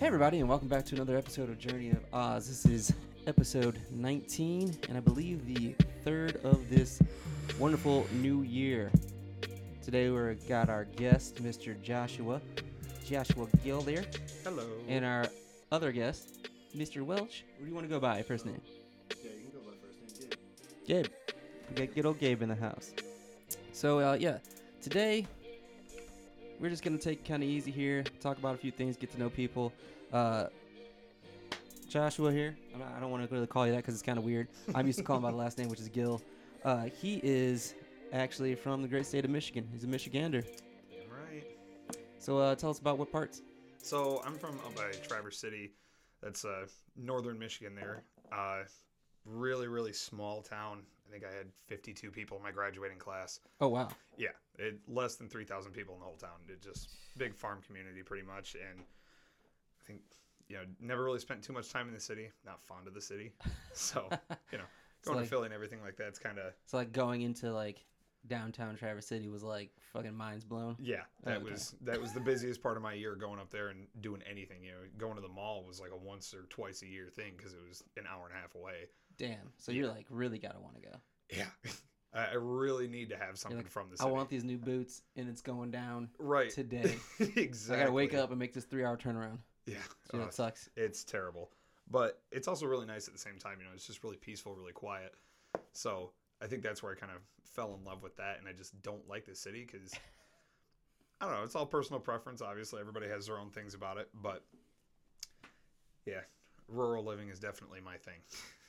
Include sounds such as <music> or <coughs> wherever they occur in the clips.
Hey, everybody, and welcome back to another episode of Journey of Oz. This is episode 19, and I believe the third of this wonderful new year. Today we've got our guest, Mr. Joshua, Joshua Gill there, Hello. and our other guest, Mr. Welch. What do you want to go by? First name? yeah, you can go by first name. Gabe. We got good old Gabe in the house. So uh, yeah, today we're just gonna take kind of easy here, talk about a few things, get to know people. Uh, Joshua here. I'm not- I don't want to really call you that because it's kind of weird. I'm used to calling by the last name, which is Gill. Uh, he is actually from the great state of Michigan. He's a Michigander. Right. So uh, tell us about what parts. So I'm from up by Traverse City. That's uh, northern Michigan there. Uh, really, really small town. I think I had 52 people in my graduating class. Oh wow. Yeah, it, less than 3,000 people in the whole town. It just big farm community pretty much. And I think, you know, never really spent too much time in the city. Not fond of the city. <laughs> So, you know, <laughs> going like- to Philly and everything like that's kind of, It's like going into like downtown Traverse City was like fucking minds blown. Yeah, that Okay. was that was the busiest part of my year going up there and doing anything. You know, going to the mall was like a once or twice a year thing because it was an hour and a half away. Damn. So you're like really gotta want to go. Yeah, <laughs> I really need to have something like, from this. I want these new boots, and it's going down right today. exactly. <laughs> I gotta wake up and make this three-hour turnaround. Yeah, So uh, that sucks. it's terrible, but it's also really nice at the same time. You know, it's just really peaceful, really quiet. So I think that's where I kind of fell in love with that, and I just don't like the city because. I don't know. It's all personal preference. Obviously, everybody has their own things about it, but yeah, rural living is definitely my thing. <laughs>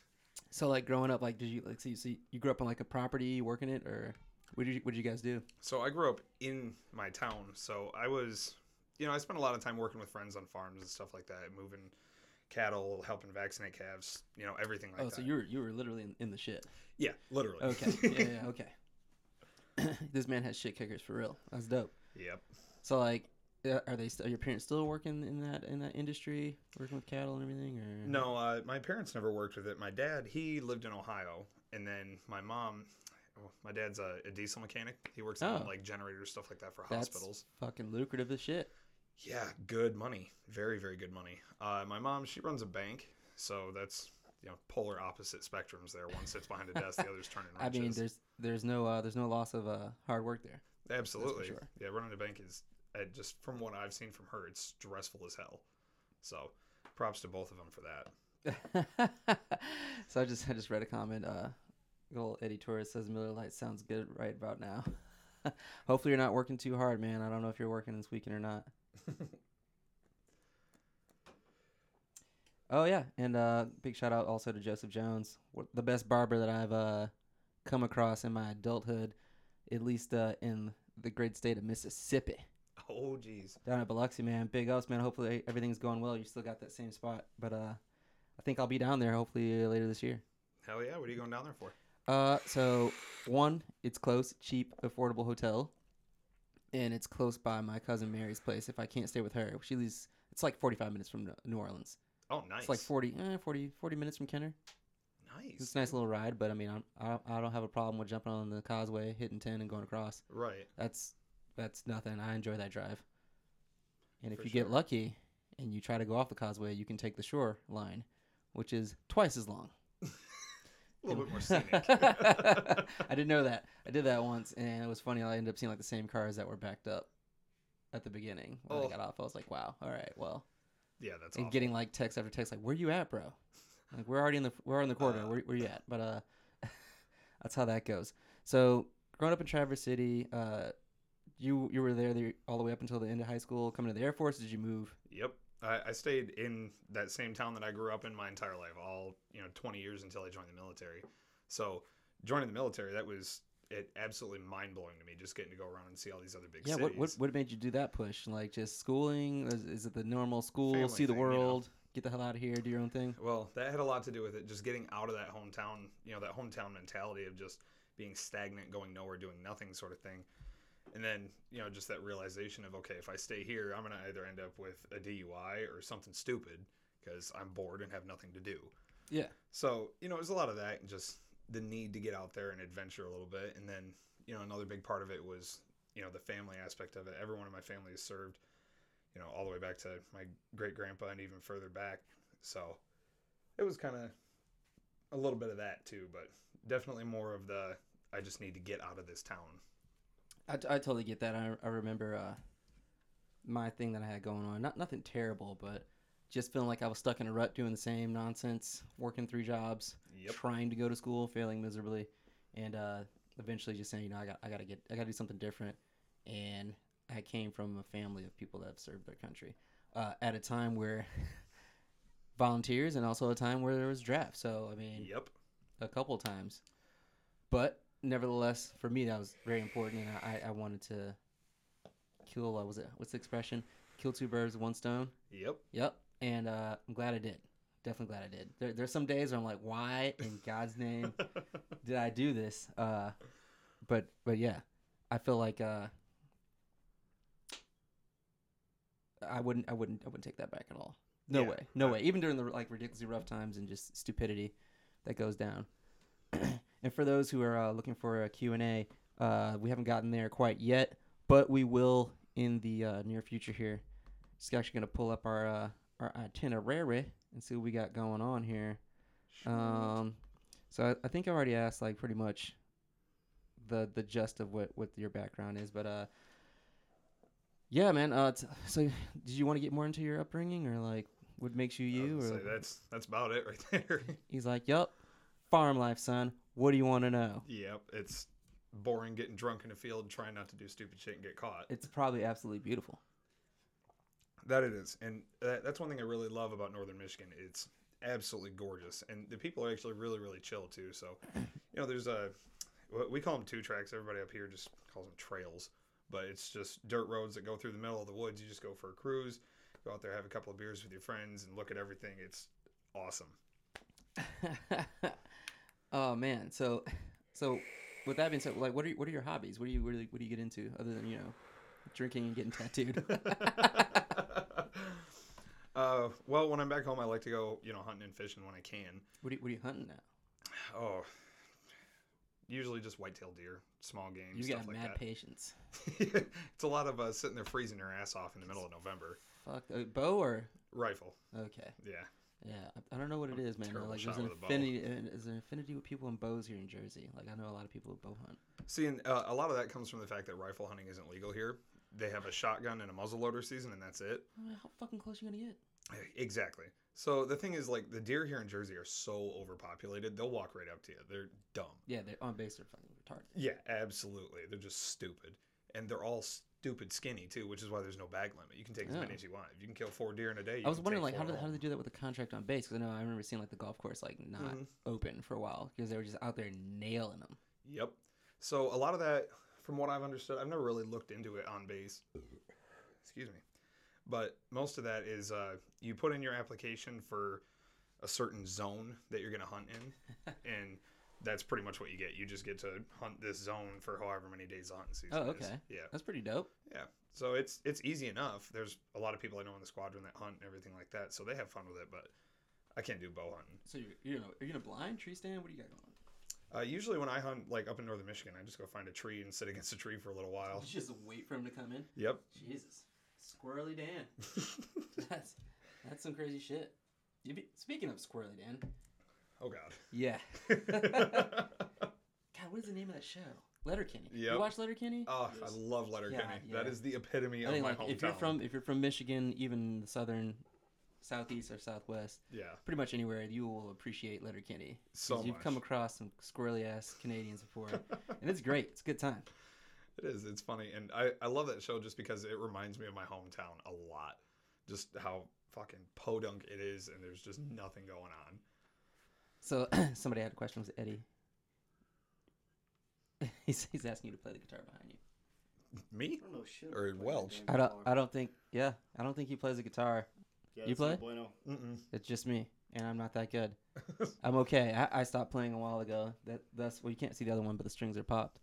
So like growing up, like did you like see so you grew up on like a property working it, or what did you what did you guys do? So I grew up in my town. So I was, you know, I spent a lot of time working with friends on farms and stuff like that, moving cattle, helping vaccinate calves, you know, everything like oh, that. Oh, so you were you were literally in, in the shit. yeah, literally. Okay. yeah, yeah, <laughs> okay. <coughs> this man has shit kickers for real. That's dope. yep. So like, are they are your parents still working in that in that industry, working with cattle and everything, or No, uh, my parents never worked with it. My dad, he lived in Ohio, and then my mom, well, my dad's a, a diesel mechanic. He works on Oh. like generators, stuff like that for That's hospitals. fucking lucrative as shit. Yeah, good money. Very, very good money. Uh, my mom, she runs a bank, so that's you know polar opposite spectrums there. One sits behind a desk, the other's turning <laughs> I mean, there's there's no uh, there's no loss of uh, hard work there. Absolutely. sure. Yeah, running a bank is uh, just from what I've seen from her, it's stressful as hell. So, props to both of them for that. <laughs> so I just I just read a comment. Uh, old Eddie Torres says Miller Lite sounds good right about now. <laughs> Hopefully you're not working too hard, man. I don't know if you're working this weekend or not. <laughs> oh yeah, and uh, big shout out also to Joseph Jones, the best barber that I've uh, come across in my adulthood, at least uh, in the great state of Mississippi. Oh, geez. Down at Biloxi, man. Big ups, man. Hopefully everything's going well. You still got that same spot, but uh, I think I'll be down there hopefully later this year. Hell yeah. What are you going down there for? Uh, so one, it's close, cheap, affordable hotel, and it's close by my cousin Mary's place. If I can't stay with her, she lives. It's like 45 minutes from New Orleans. Oh, nice. It's like 40, eh, 40, 40 minutes from Kenner. Nice. It's a nice little ride, but I mean, I'm, I I don't have a problem with jumping on the causeway, hitting 10, and going across. Right. That's that's nothing. I enjoy that drive. And if For you get lucky and you try to go off the causeway, you can take the shore line, which is twice as long. <laughs> A little bit more scenic. <laughs> I didn't know that. I did that once, and it was funny. I ended up seeing like the same cars that were backed up at the beginning when I Oh. got off. I was like, "Wow, all right, well." yeah, that's and awful. getting like text after text, like, "Where you at, bro?" Like, we're already in the we're in the corridor. Uh. where where you at? But uh, <laughs> that's how that goes. So growing up in Traverse City, uh, you you were there the, all the way up until the end of high school. Coming to the Air Force, did you move? Yep. I, I stayed in that same town that I grew up in my entire life, all, you know, 20 years until I joined the military. So, joining the military, that was it absolutely mind blowing to me just getting to go around and see all these other big Yeah. cities. What, what what made you do that push? Like just schooling? Is, is it the normal school? Family see the thing, you know. world. Get the hell out of here. Do your own thing. Well, that had a lot to do with it. Just getting out of that hometown, you know, that hometown mentality of just being stagnant, going nowhere, doing nothing sort of thing. And then, you know, just that realization of, okay, if I stay here, I'm going to either end up with a DUI or something stupid because I'm bored and have nothing to do. Yeah. So, you know, it was a lot of that and just the need to get out there and adventure a little bit. And then, you know, another big part of it was, you know, the family aspect of it. Everyone in my family has served. you know, all the way back to my great grandpa and even further back. So it was kind of a little bit of that too, but definitely more of the I just need to get out of this town. I, I totally get that. I, I remember uh, my thing that I had going on. Not nothing terrible, but just feeling like I was stuck in a rut doing the same nonsense, working three jobs, Yep. trying to go to school, failing miserably, and uh, eventually just saying, you know, I got I got to get I got to do something different. And I came from a family of people that have served their country uh, at a time where <laughs> volunteers and also a time where there was draft. So I mean, Yep. a couple times. But nevertheless, for me, that was very important, and I, I wanted to kill. Uh, was it what's the expression? Kill two birds with one stone. Yep. Yep. And uh, I'm glad I did. Definitely glad I did. There, there's some days where I'm like, why in God's name <laughs> did I do this? Uh, but but yeah, I feel like uh, I wouldn't I wouldn't I wouldn't take that back at all. No Yeah, way, no way. Even during the like ridiculously rough times and just stupidity that goes down. <clears throat> and for those who are uh, looking for a Q and A, uh, we haven't gotten there quite yet, but we will in the uh, near future here. Just actually gonna pull up our uh, our itinerary and see what we got going on here. Um, so I, I think I already asked like pretty much the the gist of what what your background is, but uh, yeah, man. Uh, t- so did you want to get more into your upbringing or like what makes you you? Or that's that's about it right <laughs> there. he's like, "Yup, farm life, son. What do you want to know?" yep. It's boring getting drunk in a field, trying not to do stupid shit and get caught. It's probably absolutely beautiful. That it is, and that, that's one thing I really love about Northern Michigan. It's absolutely gorgeous, and the people are actually really, really chill too. So, you know, there's a we call them two tracks. Everybody up here just calls them trails, but it's just dirt roads that go through the middle of the woods. You just go for a cruise, go out there, have a couple of beers with your friends, and look at everything. It's awesome. <laughs> oh man, so so with that being said, like, what are what are your hobbies? What do you really what do you get into other than you know drinking and getting tattooed? <laughs> <laughs> uh, well, when I'm back home, I like to go, you know, hunting and fishing when I can. what are you, what are you hunting now? Oh, usually just whitetail deer, small game, You got like mad that. patience. <laughs> it's a lot of uh, sitting there freezing your ass off in the middle of November. Fuck, uh, bow or Rifle, okay. yeah. Yeah, I, I don't know what it is, man. Terrible Like, there's shot an with a bow. affinity. uh, There's an affinity with people in bows here in Jersey. Like, I know a lot of people who bow hunt. See, and uh, a lot of that comes from the fact that rifle hunting isn't legal here. They have a shotgun and a muzzleloader season, and that's it. I mean, how fucking close you gonna get? Exactly. So the thing is, like, the deer here in Jersey are so overpopulated, they'll walk right up to you. They're dumb. Yeah, they're on base. They're fucking retarded. Yeah, absolutely. They're just stupid. And they're all stupid skinny, too, which is why there's no bag limit. You can take as many as you want. If you can kill four deer in a day, you I was wondering, like, how do, how do they do that with a contract on base? Because I know I remember seeing like the golf course like not Mhm. open for a while because they were just out there nailing them. Yep. So a lot of that, from what I've understood, I've never really looked into it on base. Excuse me. But most of that is uh, you put in your application for a certain zone that you're going to hunt in, <laughs> and that's pretty much what you get. You just get to hunt this zone for however many days hunting season Oh, is. okay. Yeah. That's pretty dope. Yeah. So it's it's easy enough. There's a lot of people I know in the squadron that hunt and everything like that, so they have fun with it. But I can't do bow hunting. So you're you know are you gonna blind tree stand? What do you got going? Uh, usually when I hunt like up in northern Michigan, I just go find a tree and sit against a tree for a little while. You just wait for him to come in. Yep. Jesus, squirrely Dan. <laughs> That's that's some crazy shit. You be, speaking of squirrely Dan. Oh God. Yeah. <laughs> God, what is the name of that show? Letterkenny. Yep. You watch Letterkenny? Oh, Yes. I love Letterkenny. Yeah, yeah. is the epitome I of think my like hometown. if you're from if you're from Michigan, even the southern, southeast or southwest, yeah, pretty much anywhere, you will appreciate Letterkenny. so you've come across some squirrely ass Canadians before, and it's great. It's a good time. it is. It's funny, and I I love that show just because it reminds me of my hometown a lot. Just how fucking podunk it is, and there's just nothing going on. So <clears throat> somebody had a question. Was it Eddie? <laughs> he's he's asking you to play the guitar behind you. Me? I don't know shit. Or about that Welch. I don't. I don't think. Yeah, I don't think he plays the guitar. Yeah, you play? Bueno. Mm-mm. It's just me, and I'm not that good. <laughs> I'm okay. I, I stopped playing a while ago. That that's well, you can't see the other one, but the strings are popped.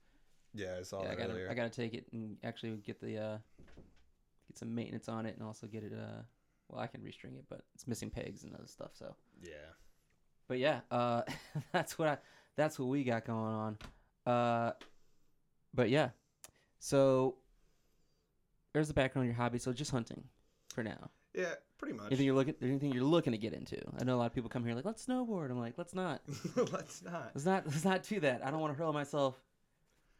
yeah, I saw yeah, I gotta earlier. I gotta take it and actually get the uh get some maintenance on it, and also get it. Uh, well, I can restring it, but it's missing pegs and other stuff. So, yeah. But yeah, uh, <laughs> that's what I that's what we got going on. Uh, but yeah, so there's the background of your hobby. So just hunting. for now. Yeah, pretty much. Anything you're looking, anything you're looking to get into? I know a lot of people come here like, let's snowboard. I'm like, let's not. <laughs> Let's not. Let's not. Let's not do that. I don't want to hurl myself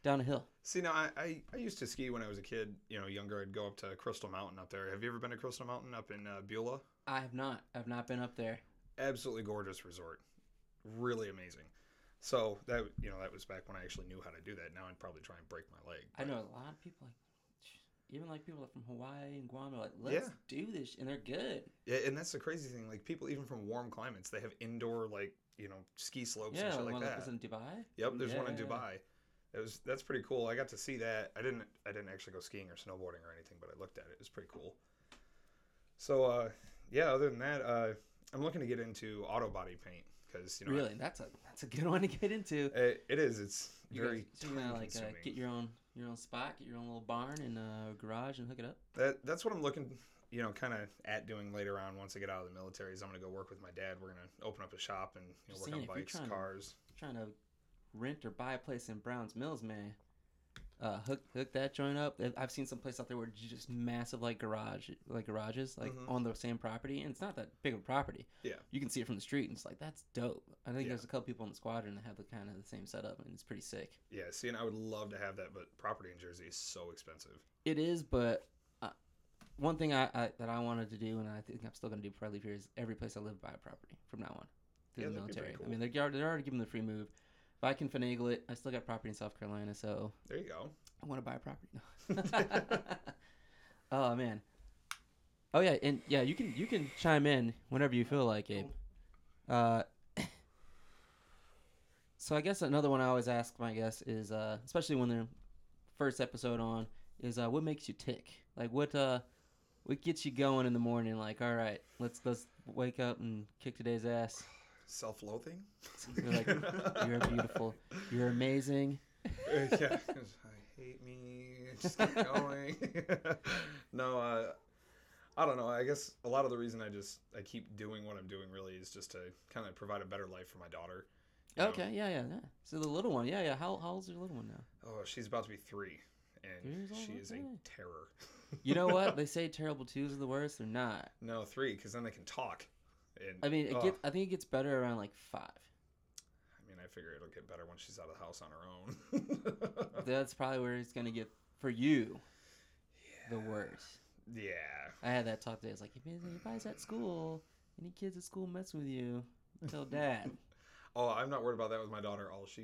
down a hill. See, now I, I, I used to ski when I was a kid. You know, younger. I'd go up to Crystal Mountain up there. Have you ever been to Crystal Mountain up in uh, Beulah? I have not. I've not been up there. Absolutely gorgeous resort. Really amazing. So that you know that was back when I actually knew how to do that. Now I'd probably try and break my leg. I know a lot of people like, even like people from Hawaii and Guam are like, let's Yeah. do this, and they're good. Yeah, and that's the crazy thing. Like people even from warm climates, they have indoor like you know ski slopes yeah, and shit like one that. was in Dubai. Yep, there's one in Dubai. It was that's pretty cool. I got to see that. I didn't I didn't actually go skiing or snowboarding or anything, but I looked at it. It was pretty cool. So uh, yeah, other than that, uh, I'm looking to get into auto body paint because you know Really, that's a that's a good <laughs> one to get into. it, it is. It's You very guys, you're gonna like uh, get your own your own spot, get your own little barn and uh, garage, and hook it up. That that's what I'm looking, you know, kind of at doing later on once I get out of the military. Is I'm gonna go work with my dad. We're gonna open up a shop and you know, work saying, on bikes, trying to- cars. trying to rent or buy a place in Browns Mills, man, uh, hook hook that joint up. I've- I've seen some place out there where just massive like garage like garages like Mhm. on the same property, and it's not that big of a property. Yeah. you can see it from the street, and it's like that's dope. I think Yeah. there's a couple people in the squadron that have the kind of the same setup, and it's pretty sick. Yeah, see, and I would love to have that, but property in Jersey is so expensive. It is, but uh, one thing I, I that I wanted to do, and I think I'm still gonna do before I leave here, is every place I live buy a property from now on through Yeah, the that'd be pretty military. cool. I mean, they're already, they're already giving the free move. If I can finagle it, I still got property in South Carolina, so There you go. I want to buy a property. <laughs> <laughs> oh man. Oh yeah, and yeah, you can you can chime in whenever you feel like it. Uh, <coughs> so I guess another one I always ask my guests is, uh, especially when they're first episode on, is uh, what makes you tick? Like what uh, what gets you going in the morning? Like all right, let's let's wake up and kick today's ass. Self-loathing. You're like you're beautiful, you're amazing. <laughs> yeah, I hate me. Just keep going. <laughs> no, uh, I don't know. I guess a lot of the reason I just I keep doing what I'm doing really is just to kind of provide a better life for my daughter. you know? Okay, yeah, yeah, yeah. So the little one, yeah, yeah. How how old's your little one now? Oh, she's about to be three, and Three years old? she is Okay. a terror. You know what? <laughs> they say terrible twos are the worst. They're not. no, three, because then they can talk. And, I mean, it oh, get. I think it gets better around like five. I mean, I figure it'll get better when she's out of the house on her own. <laughs> That's probably where it's gonna get for you the worst. yeah. I had that talk today. It's like if anybody's at school, any kids at school mess with you, tell dad. <laughs> Oh, I'm not worried about that with my daughter. All she,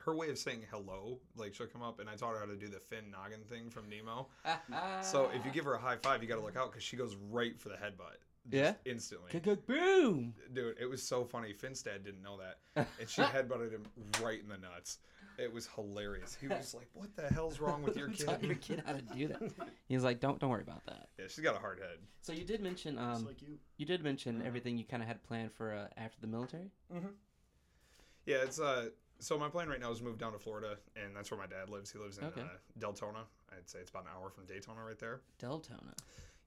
her way of saying hello, like she'll come up and I taught her how to do the Finn noggin thing from Nemo. <laughs> So if you give her a high five, you got to look out because she goes right for the headbutt. Just Yeah? instantly. Kick, kick, boom. Dude, it was so funny. Finn's dad didn't know that, <laughs> and she headbutted him right in the nuts. It was hilarious. He was like, "What the hell's wrong with your <laughs> Tell your kid?" kid how to do that. <laughs> He's like, don't don't worry about that. yeah, she's got a hard head. So you did mention Just um like you. you did mention Mhm. everything you kind of had planned for uh, after the military. Mhm. Yeah, it's uh. So my plan right now is to move down to Florida, and that's where my dad lives. He lives in Okay. uh, Deltona. I'd say it's about an hour from Daytona, right there. Deltona.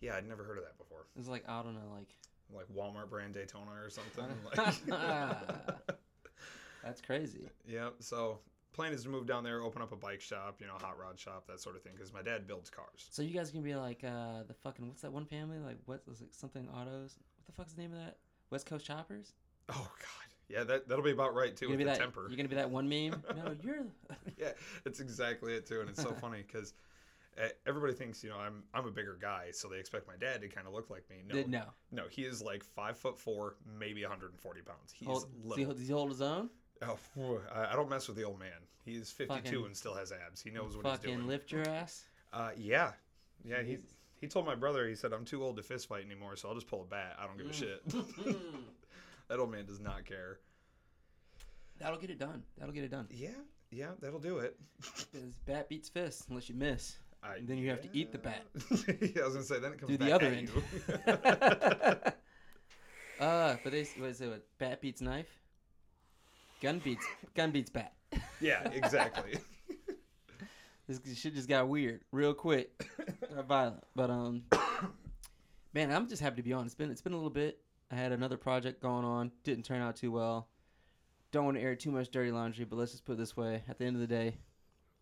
Yeah, I'd never heard of that before. It's like out on a like Like Walmart brand Daytona or something. <laughs> like, <laughs> That's crazy. yeah. So plan is to move down there, open up a bike shop, you know, hot rod shop, that sort of thing. Because my dad builds cars. So you guys can be like uh the fucking what's that one family like what was it something autos? What the fuck's the name of that? West Coast Choppers? Oh God. Yeah, that that'll be about right too You're with the that. temper. You're gonna be that one meme. <laughs> No, you're. yeah, it's exactly it too, and it's so funny because everybody thinks you know I'm I'm a bigger guy, so they expect my dad to kind of look like me. No, no. no, he is like five foot four, maybe 140 pounds. He's Hold, does, he, little. does he hold his own? Oh, I I don't mess with the old man. He's 52 Fucking- and still has abs. He knows what he's doing. Fucking lift your ass. Uh, yeah, yeah. He he told my brother. He said I'm too old to fist fight anymore, so I'll just pull a bat. I don't give a shit. Mm. <laughs> that old man does not care. That'll get it done. That'll get it done. Yeah, yeah, that'll do it. <laughs> Bat beats fist unless you miss. I, And then you have to eat the bat. <laughs> yeah, I was gonna say then it comes Do the other end. <laughs> uh, but they what is it? What, bat beats knife. Gun beats gun beats bat. <laughs> yeah, exactly. This shit just got weird real quick. Got violent. But um <coughs> man, I'm just happy to be on. It's been it's been a little bit. I had another project going on. Didn't turn out too well. Don't want to air too much dirty laundry, but let's just put it this way. At the end of the day,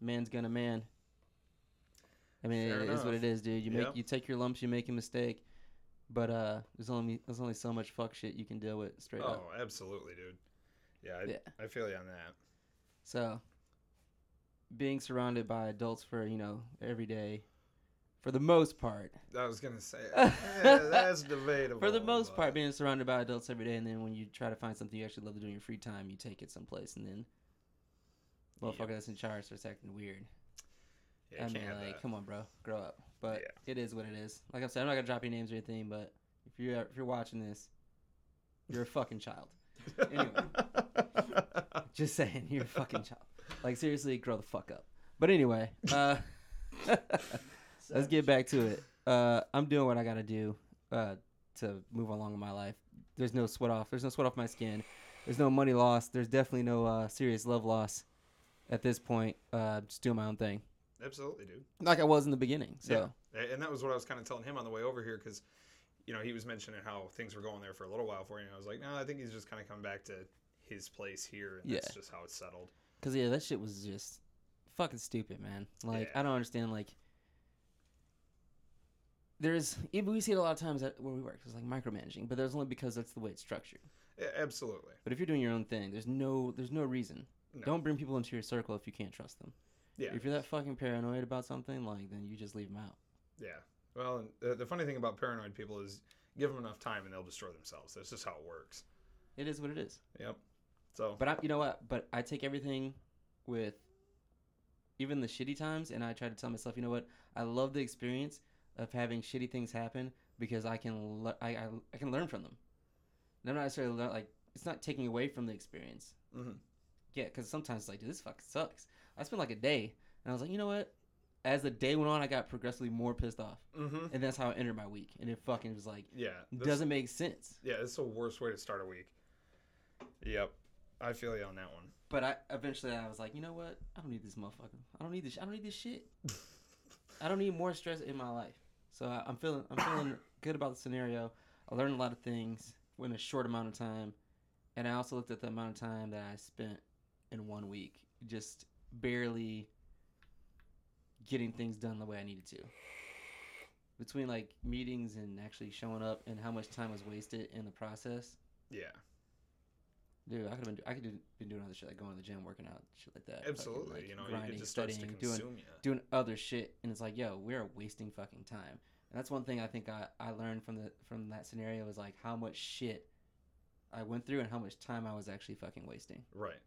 man's gonna man. I mean, Fair it is what it is, dude. You make Yep. you take your lumps, you make a mistake. But uh, there's only there's only so much fuck shit you can deal with straight up. Oh, absolutely, dude. Yeah, I, Yeah. I feel you on that. So, being surrounded by adults for you know every day, for the most part, I was gonna say <laughs> eh, that's debatable. for the most part, being surrounded by adults every day, and then when you try to find something you actually love to do in your free time, you take it someplace, and then motherfucker that's in charge starts acting weird. Yeah, I mean, like, come on, bro, grow up. But Yeah. it is what it is. Like I said, I'm not gonna drop any names or anything, but if you're if you're watching this, you're a fucking child. Anyway. <laughs> Just saying, you're a fucking child. Like seriously, grow the fuck up. But anyway, uh, <laughs> let's get back to it. Uh, I'm doing what I gotta do uh, to move along in my life. There's no sweat off. There's no sweat off my skin. There's no money lost. There's definitely no uh, serious love loss at this point. Uh, just doing my own thing, Absolutely, dude. like I was in the beginning. So Yeah. And that was what I was kind of telling him on the way over here because, you know, he was mentioning how things were going there for a little while for you. And I was like, no, I think he's just kind of coming back to his place here. And that's just how it's settled. Cause yeah, that shit was just fucking stupid, man. Like Yeah. I don't understand. Like there's even we see it a lot of times at where we work. It's like micromanaging, but there's only because that's the way it's structured. Yeah, absolutely. But if you're doing your own thing, there's no there's no reason. No. Don't bring people into your circle if you can't trust them. Yeah. If you're that fucking paranoid about something, like then you just leave them out. Yeah. Well, and the, the funny thing about paranoid people is give them enough time and they'll destroy themselves. That's just how it works. It is what it is. Yep. So, But I, you know what? But I take everything with even the shitty times, and I try to tell myself, you know what? I love the experience of having shitty things happen because I can le- I, I, I can learn from them. And I'm not necessarily learn, like it's not taking away from the experience. mhm. Yeah, because sometimes it's like, dude, this fucking sucks. I spent like a day, and I was like, you know what? As the day went on, I got progressively more pissed off, Mhm. and that's how I entered my week. And it fucking was like yeah. that's- doesn't make sense. Yeah, it's the worst way to start a week. Yep. I feel you on that one. But I eventually I was like, you know what? I don't need this motherfucker. I don't need this. I don't need this shit. <laughs> I don't need more stress in my life. So I, I'm feeling I'm feeling good about the scenario. I learned a lot of things in a short amount of time, and I also looked at the amount of time that I spent in one week, just barely getting things done the way I needed to. Between like meetings and actually showing up, and how much time was wasted in the process. Yeah. Dude, I could have been. I could have been doing other shit, like going to the gym, working out, shit like that. fucking, Absolutely. like, you know, grinding, just starts to studying, doing you. doing other shit, and it's like, yo, we're wasting fucking time. And that's one thing I think I, I learned from the from that scenario is like how much shit I went through and how much time I was actually fucking wasting. Right.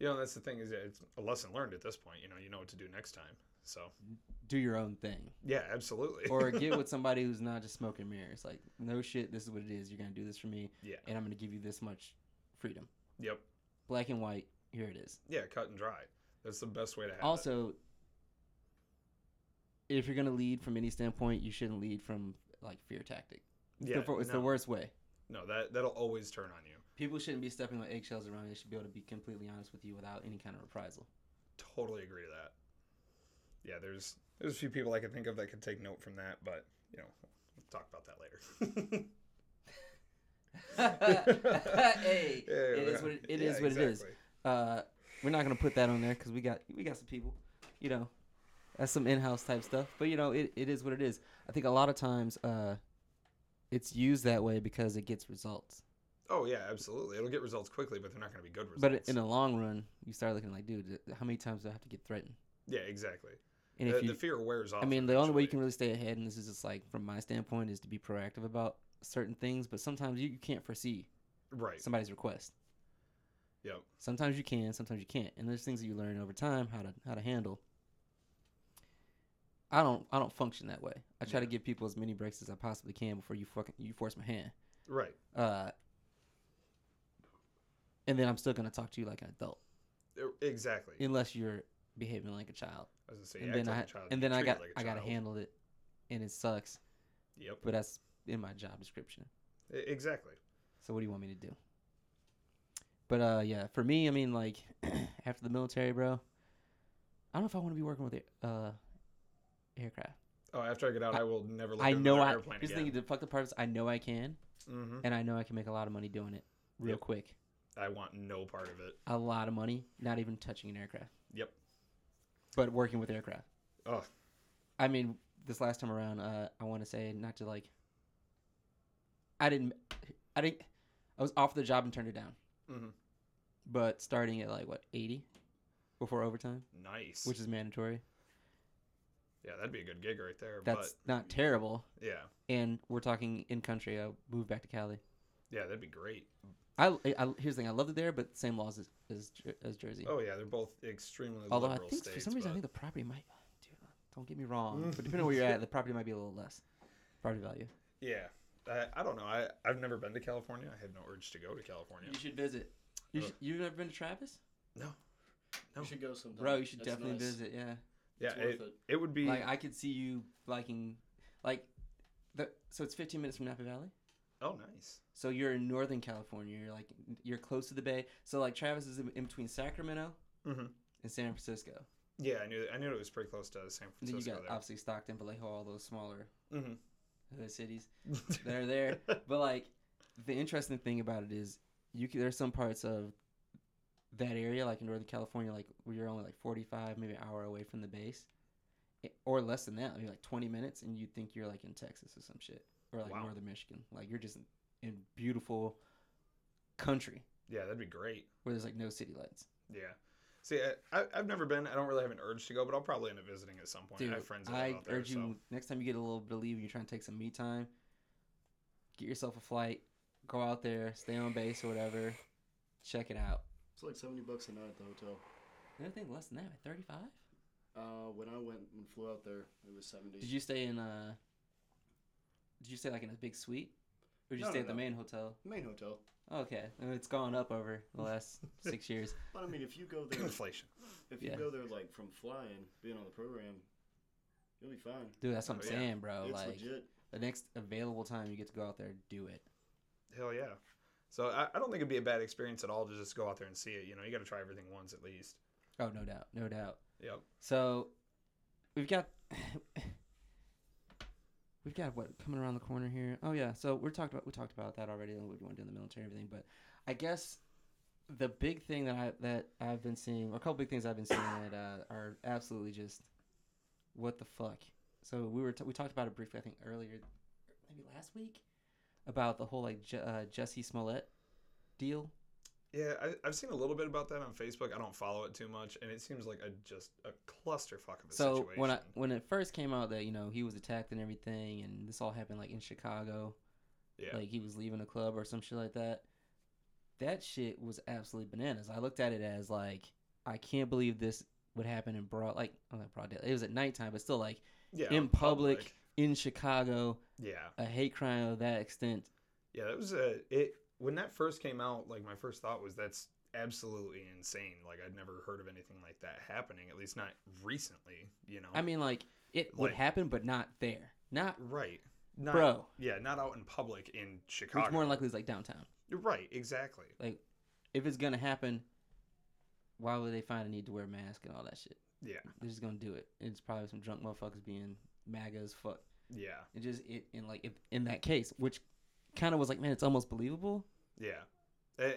You know, that's the thing is it's a lesson learned at this point. You know, you know what to do next time. So, Do your own thing, yeah, absolutely. or get <laughs> with somebody who's not just smoking mirrors. Like, no shit, this is what it is. You're gonna do this for me, yeah. and I'm gonna give you this much freedom, Yep. black and white. Here it is. Yeah, cut and dry. That's the best way to have it. also if you're gonna lead from any standpoint you shouldn't lead from like fear tactic it's, Yeah, the, it's no. the worst way No, that that'll always turn on you. People shouldn't be stepping on eggshells around you they should be able to be completely honest with you without any kind of reprisal. Totally agree to that. Yeah, there's there's a few people I can think of that could take note from that, but you know, we'll talk about that later. <laughs> hey <laughs> Yeah, it is what it, it Yeah, is what it is. uh we're not gonna put that on there because we got we got some people you know that's some in-house type stuff. But you know it, it is what it is. I think a lot of times uh it's used that way because it gets results Oh yeah, absolutely. It'll get results quickly, but they're not going to be good results. But in the long run, you start looking like, dude, how many times do I have to get threatened? yeah, exactly. And the, if you, the fear wears off. I mean, the only way you can really stay ahead, and this is just like from my standpoint, is to be proactive about certain things. But sometimes you, you can't foresee right. somebody's request. Yep. Sometimes you can, sometimes you can't, and there's things that you learn over time how to how to handle. I don't I don't function that way. I try to give people as many breaks as I possibly can before you fucking you force my hand. Right. Uh, and then I'm still gonna talk to you like an adult, Exactly. unless you're behaving like a child. I was gonna say, and act then like I a child, and then I got like I got to handle it, and it sucks. Yep. But that's in my job description. Exactly. So what do you want me to do? But uh, yeah, for me, I mean, like <clears throat> after the military, bro, I don't know if I want to be working with uh aircraft. Oh, after I get out, I, will never look I know I. airplane again. thing: the fuck the part is, I know I can, hmm and I know I can make a lot of money doing it real Yep. quick. I want no part of it. A lot of money, not even touching an aircraft, Yep. but working with aircraft. Oh, I mean, this last time around, uh, I want to say not to like I didn't, I didn't, I was offered the job and turned it down. hmm But starting at like what eighty before overtime, Nice. which is mandatory. yeah, that'd be a good gig right there. That's not terrible. yeah, And we're talking in country. I moved back to Cali. yeah, that'd be great. I, I here's the thing. I love it there, but same laws as as, as Jersey. Oh yeah, they're both extremely Although I think states. for some reason I think the property might. Dude, don't get me wrong, but depending on where you're at, the property might be a little less property value. yeah, I, I don't know. I I've never been to California. I have no urge to go to California. You should visit. You Uh, should, you've never been to Travis, No, No. You should go sometime. bro? You should That's definitely nice. visit. Yeah, yeah, it, it. it would be. like I could see you liking, like, the so it's 15 minutes from Napa Valley. Oh, nice. So you're in Northern California. You're like you're close to the bay. So like Travis is in, in between Sacramento hmm and San Francisco. Yeah, I knew. I knew it was pretty close to San Francisco. then you got obviously Stockton, Vallejo, all those smaller there. hood cities. <laughs> that are there. But like the interesting thing about it is you can, there's some parts of that area like in Northern California like where you're only like 45 maybe an hour away from the base or less than that maybe like 20 minutes and you think you're like in Texas or some shit or like Wow. northern Michigan like you're just in, in beautiful country yeah, that'd be great. where there's like no city lights Yeah. See, I, I, I've never been. I don't really have an urge to go, but I'll probably end up visiting at some point. Dude, I have friends that live I out there. urge so. you next time you get a little bit of leave and you're trying to take some me time get yourself a flight go out there stay on base or whatever check it out It's like seventy bucks a night at the hotel. Anything less than that? Thirty five? Uh, when I went and flew out there, it was seventy. Did you stay in uh? Did you stay like in a big suite, or did you No, stay no, at the no. main hotel? Main hotel. Okay, it's gone up over the last <laughs> six years. But I mean, if you go there, <laughs> Inflation. if you Yeah. go there like from flying, being on the program, you'll be fine. Dude, that's what oh, I'm Oh, yeah. saying, bro. it's like legit. the next available time you get to go out there, do it. Hell yeah. So I, I don't think it'd be a bad experience at all to just go out there and see it. You know, you got to try everything once at least. Oh, no doubt, no doubt. Yep. So, we've got we've got what coming around the corner here. Oh yeah, so we're talked about we talked about that already. What you want to do in the military, and everything. But I guess the big thing that I that I've been seeing, or a couple big things I've been seeing that uh, are absolutely just what the fuck. So we were t- we talked about it briefly, I think earlier, maybe last week, about the whole like uh, Jussie Smollett deal. Yeah, I, I've seen a little bit about that on Facebook. I don't follow it too much, and it seems like a just a clusterfuck of a so situation. when I when it first came out that you know he was attacked and everything, and this all happened like in Chicago, yeah, like he was leaving a club or some shit like that. That shit was absolutely bananas. I looked at it as like I can't believe this would happen in broad like oh, not broad. It was at nighttime, but still like yeah, in on public. in Chicago, Yeah, a hate crime of that extent. yeah, that was a it. When that first came out, like my first thought was that's absolutely insane. Like I'd never heard of anything like that happening, at least not recently. You know, I mean, like it would Like- happen, but not there, not right? Not, bro. Yeah, not out in public in Chicago. Which more than likely is like downtown. You're right, exactly. Like, if it's gonna happen, why would they find a need to wear a mask and all that shit? Yeah, They're just gonna do it. It's probably some drunk motherfuckers being MAGA as fuck. yeah, It just it in like if, in that case, which kind of was like, man, it's almost believable. Yeah.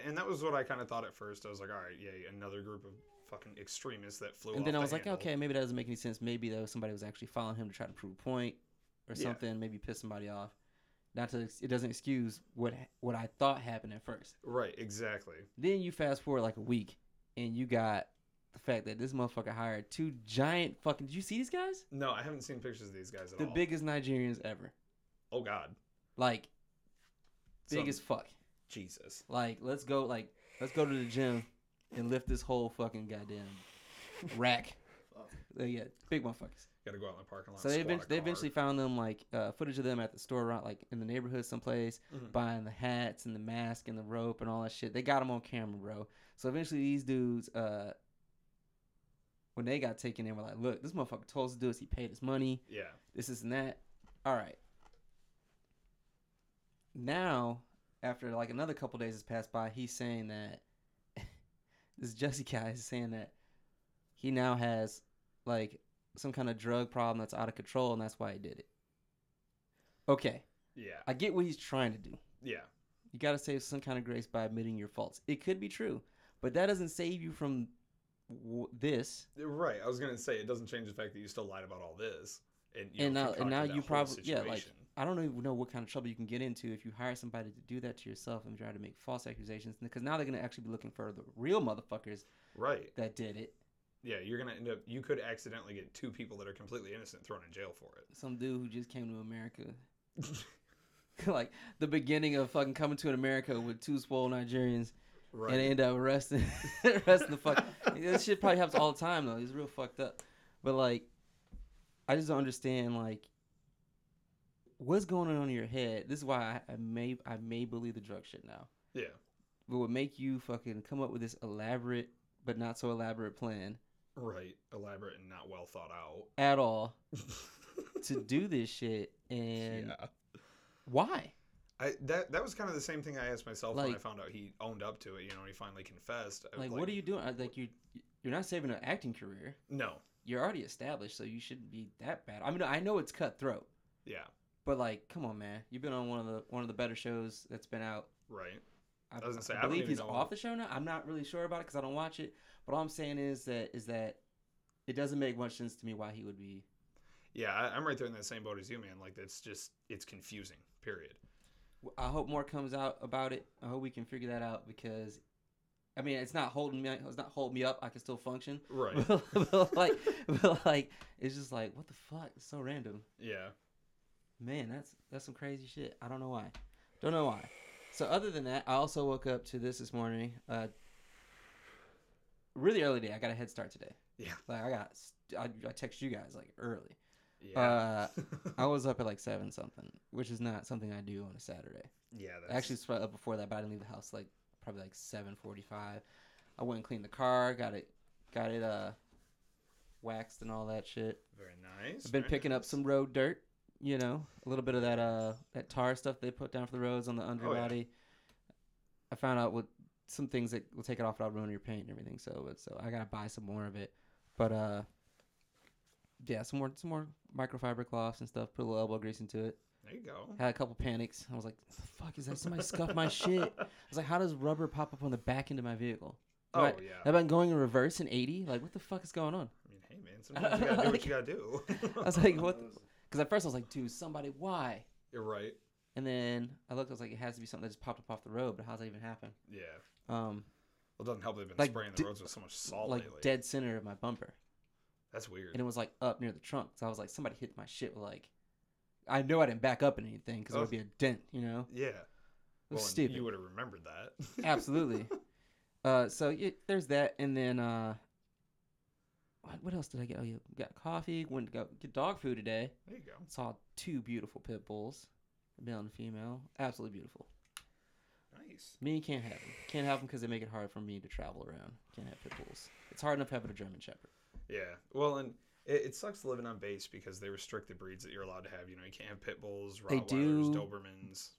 And that was what I kind of thought at first. I was like, all right, yeah, another group of fucking extremists that flew. and then I the was like, handle. okay, maybe that doesn't make any sense. Maybe though somebody was actually following him to try to prove a point or Yeah. something. Maybe piss somebody off. Not to it doesn't excuse what what I thought happened at first. Right, exactly. Then you fast forward like a week, and you got the fact that this motherfucker hired two giant fucking. Did you see these guys? No, I haven't seen pictures of these guys at The all. biggest Nigerians ever. Oh God, Like big Some- as fuck. Jesus. Like let's go. Like let's go to the gym and lift this whole fucking goddamn rack. Fuck. Uh, yeah, big motherfuckers. Got to go out in the parking lot. So they, squat event- a they eventually found them like uh, footage of them at the store around like in the neighborhood someplace Mhm. buying the hats and the mask and the rope and all that shit. They got them on camera, bro. So eventually these dudes, uh, when they got taken in, were like, "Look, this motherfucker told us to do this. He paid us money. Yeah. This, is and that. All right." Now, after like another couple days has passed by, he's saying that <laughs> this Jesse guy is saying that he now has like some kind of drug problem that's out of control, and that's why he did it. Okay, Yeah. I get what he's trying to do. Yeah. You got to save some kind of grace by admitting your faults. It could be true, but that doesn't save you from w- this. Right. I was gonna say it doesn't change the fact that you still lied about all this, and you And know, now- and now you probably- yeah, like. I don't even know what kind of trouble you can get into if you hire somebody to do that to yourself and try to make false accusations. Because now they're gonna actually be looking for the real motherfuckers Right. that did it. Yeah, you're gonna end up. You could accidentally get two people that are completely innocent thrown in jail for it. Some dude who just came to America. <laughs> like the beginning of fucking coming to an America with two swole Nigerians Right. and end up arresting <laughs> arresting the fuck. this shit probably happens all the time though. He's real fucked up. But like, I just don't understand like what's going on in your head. This is why I, I may I may believe the drug shit now. yeah. But what would make you fucking come up with this elaborate but not so elaborate plan Right. Elaborate and not well thought out. at all <laughs> to do this shit and yeah. why? I that that was kind of the same thing I asked myself when I found out he owned up to it. You know, he finally confessed. Was Like, what are you doing? Like you you're not saving an acting career. No. You're already established, so you shouldn't be that bad. I mean, I know it's cutthroat. Yeah. But like, come on, man! You've been on one of the one of the better shows that's been out. Right. I, I say, I I believe he's off the show now. I'm not really sure about it because I don't watch it. But all I'm saying is that is that it doesn't make much sense to me why he would be. Yeah, I, I'm right there in that same boat as you, man. Like it's just it's confusing. Period. I hope more comes out about it. I hope we can figure that out because, I mean, it's not holding me. It's not holding me up. I can still function. Right. <laughs> but like, but like, it's just like, what the fuck? It's so random. yeah. Man, that's that's some crazy shit. I don't know why. Don't know why. So other than that, I also woke up to this this morning. Uh, really early day. I got a head start today. Yeah. Like I got, I, I text you guys like early. Yeah. Uh, I <laughs> was up at like seven something, which is not something I do on a Saturday. yeah. I That's, actually slept up before that, but I didn't leave the house like probably like seven forty five. I went and cleaned the car, got it, got it uh, waxed and all that shit. very nice. I've been picking up some road dirt, you know, a little bit of that uh that tar stuff they put down for the roads on the underbody. I found out what some things that will take it off without ruining your paint and everything. So but so I gotta buy some more of it. But uh yeah, some more some more microfiber cloths and stuff, put a little elbow grease into it. There you go. Had a couple panics. I was like, the fuck is that? Somebody scuffed my shit. I was like, how does rubber pop up on the back end of my vehicle? Oh Right. yeah. Have I been going in reverse in 80? Like, what the fuck is going on? I mean, hey man, sometimes you gotta do what you gotta do. <laughs> I was like, what? <laughs> Because at first I was like, dude, somebody, why? You're right. And then I looked, I was like, it has to be something that just popped up off the road, but how's that even happen? Yeah. Um, Well, it doesn't help they've been Like, spraying the di- roads with so much salt like lately. dead center of my bumper. That's weird. And it was like up near the trunk. So I was like, somebody hit my shit with like, I know I didn't back up in anything because it Oh. would be a dent, you know? yeah. It was and stupid. you would have remembered that. Absolutely. <laughs> Uh, so there's that, and then uh, what, what else did I get? Oh, yeah, got coffee. Went to go get dog food today. there you go. Saw two beautiful pit bulls, a male and a female. Absolutely beautiful. Nice. Me can't have them. Can't have them because they make it hard for me to travel around. Can't have pit bulls. It's hard enough having a German Shepherd. Yeah. Well, and it, it sucks living on base because they restrict the breeds that you're allowed to have. You know, you can't have pit bulls, They Rottweilers, do- Dobermans.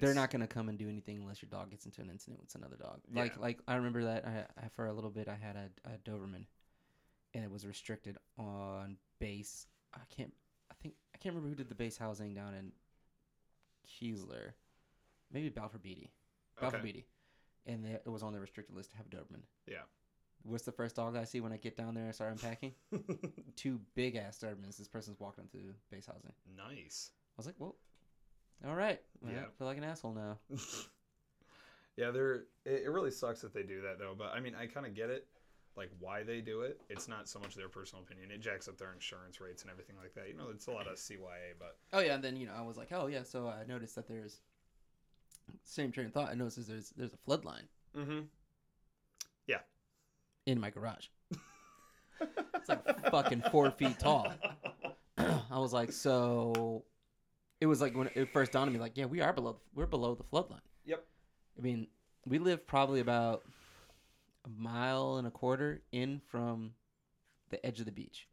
They're not gonna come and do anything unless your dog gets into an incident with another dog. Like Yeah. like I remember that I, I for a little bit I had a, a Doberman, and it was restricted on base. I can't I think I can't remember who did the base housing down in Keesler, maybe Balfour Beatty, Balfour Okay. Beatty, and it was on the restricted list to have a Doberman. Yeah. What's the first dog I see when I get down there and start unpacking? <laughs> Two big ass Dobermans. This person's walking into base housing. nice. I was like, well, all right. Well, Yeah. I feel like an asshole now. <laughs> yeah, they're. It, it really sucks that they do that though. But I mean, I kind of get it, like why they do it. It's not so much their personal opinion. It jacks up their insurance rates and everything like that. You know, it's a lot of CYA, but Oh yeah, and then you know I was like, oh yeah, so I noticed that there's same train of thought. I noticed there's there's a flood line mm-hmm. Yeah. In my garage. It's like fucking four feet tall. <clears throat> I was like, so it was like when it first dawned on me, like, yeah, we are below we're below the flood line. Yep. I mean, we live probably about a mile and a quarter in from the edge of the beach,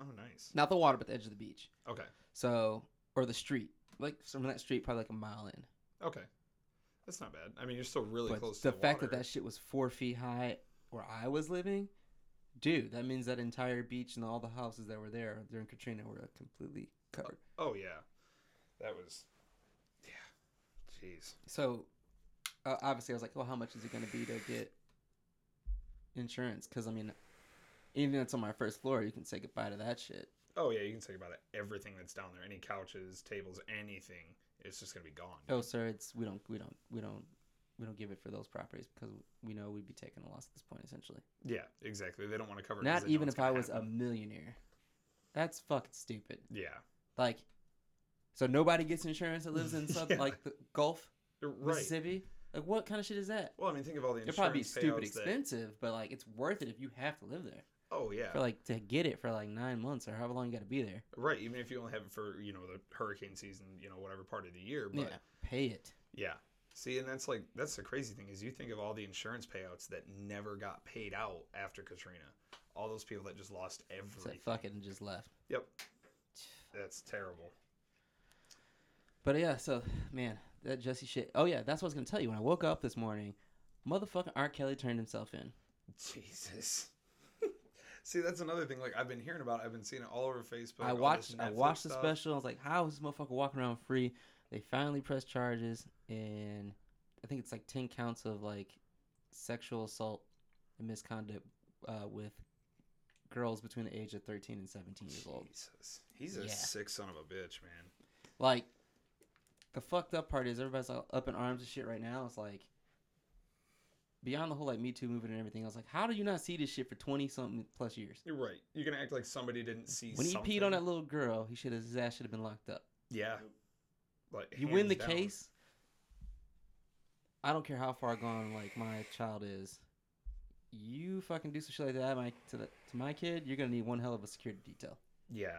Oh, nice. not the water, but the edge of the beach. Okay. So or the street, like from that street, probably like a mile in. Okay. That's not bad. I mean, you're still really but close the the fact water. that that shit was four feet high where I was living, dude, that means that entire beach and all the houses that were there during Katrina were completely covered. Oh yeah, that was. Yeah. Jeez. So, uh, obviously, I was like, well, how much is it going to be to get insurance? Because I mean, even if it's on my first floor, you can say goodbye to that shit. Oh yeah, you can say goodbye to Everything that's down there, any couches, tables, anything, it's just gonna be gone. Oh, sir, it's we don't we don't we don't we don't give it for those properties because we know we'd be taking a loss at this point essentially. Yeah, exactly. They don't want to cover. Not even if I was a millionaire. That's fucking stupid. Yeah. Like, so nobody gets insurance that lives in <laughs> sub Yeah. like the Gulf, Right. Mississippi. Like, what kind of shit is that? Well, I mean, think of all the insurance. It'd probably be stupid payouts that- expensive, but like it's worth it if you have to live there Oh yeah. for like to get it for like nine months or however long you got to be there. right. Even if you only have it for you know the hurricane season, you know whatever part of the year. But yeah, pay it. Yeah. See, and that's like that's the crazy thing is you think of all the insurance payouts that never got paid out after Katrina. All those people that just lost everything. fuck it and just left. Yep. That's terrible. But yeah, so man, that Jussie shit. Oh yeah, that's what I was gonna tell you. When I woke up this morning, motherfucking R. Kelly turned himself in. Jesus. <laughs> See, that's another thing. Like I've been hearing about. it. I've been seeing it all over Facebook. I watched I watched the stuff. special. I was like, how is this motherfucker walking around free? They finally pressed charges, and I think it's like ten counts of like sexual assault and misconduct uh, with girls between the age of thirteen and seventeen years old. Jesus, he's a Yeah. sick son of a bitch, man. Like, the fucked up part is everybody's all up in arms and shit right now. It's like, beyond the whole like Me Too movement and everything, I was like, how do you not see this shit for twenty something plus years? You're right. You're gonna act like somebody didn't see. When he something. peed on that little girl, he should have his ass should have been locked up. yeah, like You win the down. case. I don't care how far gone like my child is. You fucking do some shit like that my, to the, to my kid, you're gonna need one hell of a security detail. Yeah, yeah.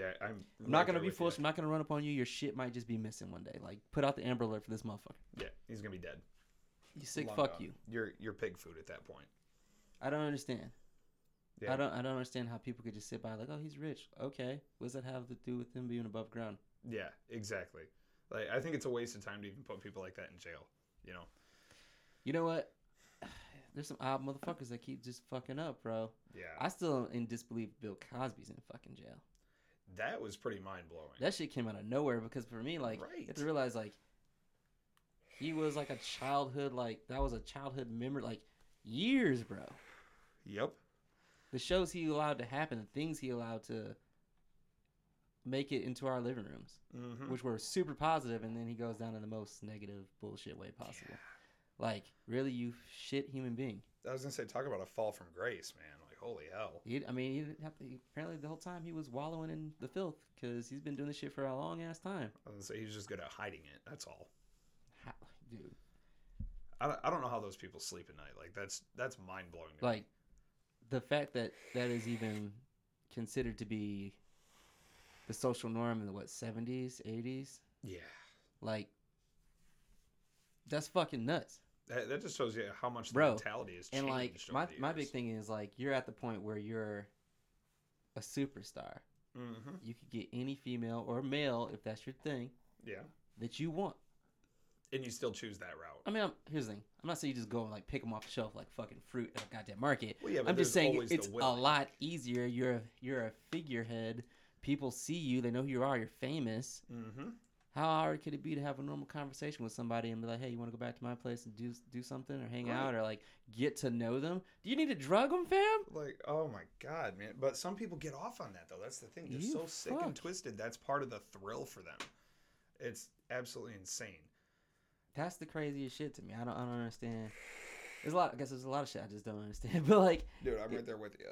I'm. I'm not gonna be with you. foolish. I'm not gonna run up on you. Your shit might just be missing one day. Like put out the Amber Alert for this motherfucker. Yeah, he's gonna be dead. You sick Long fuck gone. you. You're you're pig food at that point. I don't understand. Yeah. I don't. I don't understand how people could just sit by like, oh, he's rich. Okay, what does that have to do with him being above ground? Yeah, exactly. Like I think it's a waste of time to even put people like that in jail. You know. You know what? <sighs> There's some odd motherfuckers that keep just fucking up, bro. Yeah. I still am in disbelief Bill Cosby's in fucking jail. That was pretty mind blowing. That shit came out of nowhere because for me, like, right. you have to realize, like, he was like a childhood, like, that was a childhood memory, like, years, bro. Yep. The shows he allowed to happen, the things he allowed to make it into our living rooms, Mm-hmm. which were super positive, and then he goes down in the most negative bullshit way possible. Like, really, you shit human being. I was gonna say, talk about a fall from grace, man. Holy hell. He, I mean, he didn't have to. Apparently, the whole time he was wallowing in the filth because he's been doing this shit for a long ass time. I was say he's just good at hiding it. That's all. How, dude, I don't, I don't know how those people sleep at night. Like that's that's mind blowing. like the fact that that is even considered to be the social norm in the what seventies, eighties, yeah. like that's fucking nuts. That, that just shows you how much the Bro, mentality changed. And like my my big thing is like you're at the point where you're a superstar. Mhm. You could get any female or male if that's your thing Yeah. that you want. And you still choose that route. I mean, I'm, here's the thing. I'm not saying you just go and like pick them off the shelf like fucking fruit at a goddamn market. Well, yeah, I'm just saying it's a lot easier. You're a, you're a figurehead. People see you. They know who you are. You're famous. Mm-hmm. How hard could it be to have a normal conversation with somebody and be like, "Hey, you want to go back to my place and do do something or hang Right. out or like get to know them? Do you need to drug them, fam? Like, oh my god, man! But some people get off on that though. That's the thing. They're You so sick and twisted. That's part of the thrill for them. It's absolutely insane. That's the craziest shit to me. I don't I don't understand. There's a lot. I guess there's a lot of shit I just don't understand. <laughs> But like, Dude, I'm It- right there with you.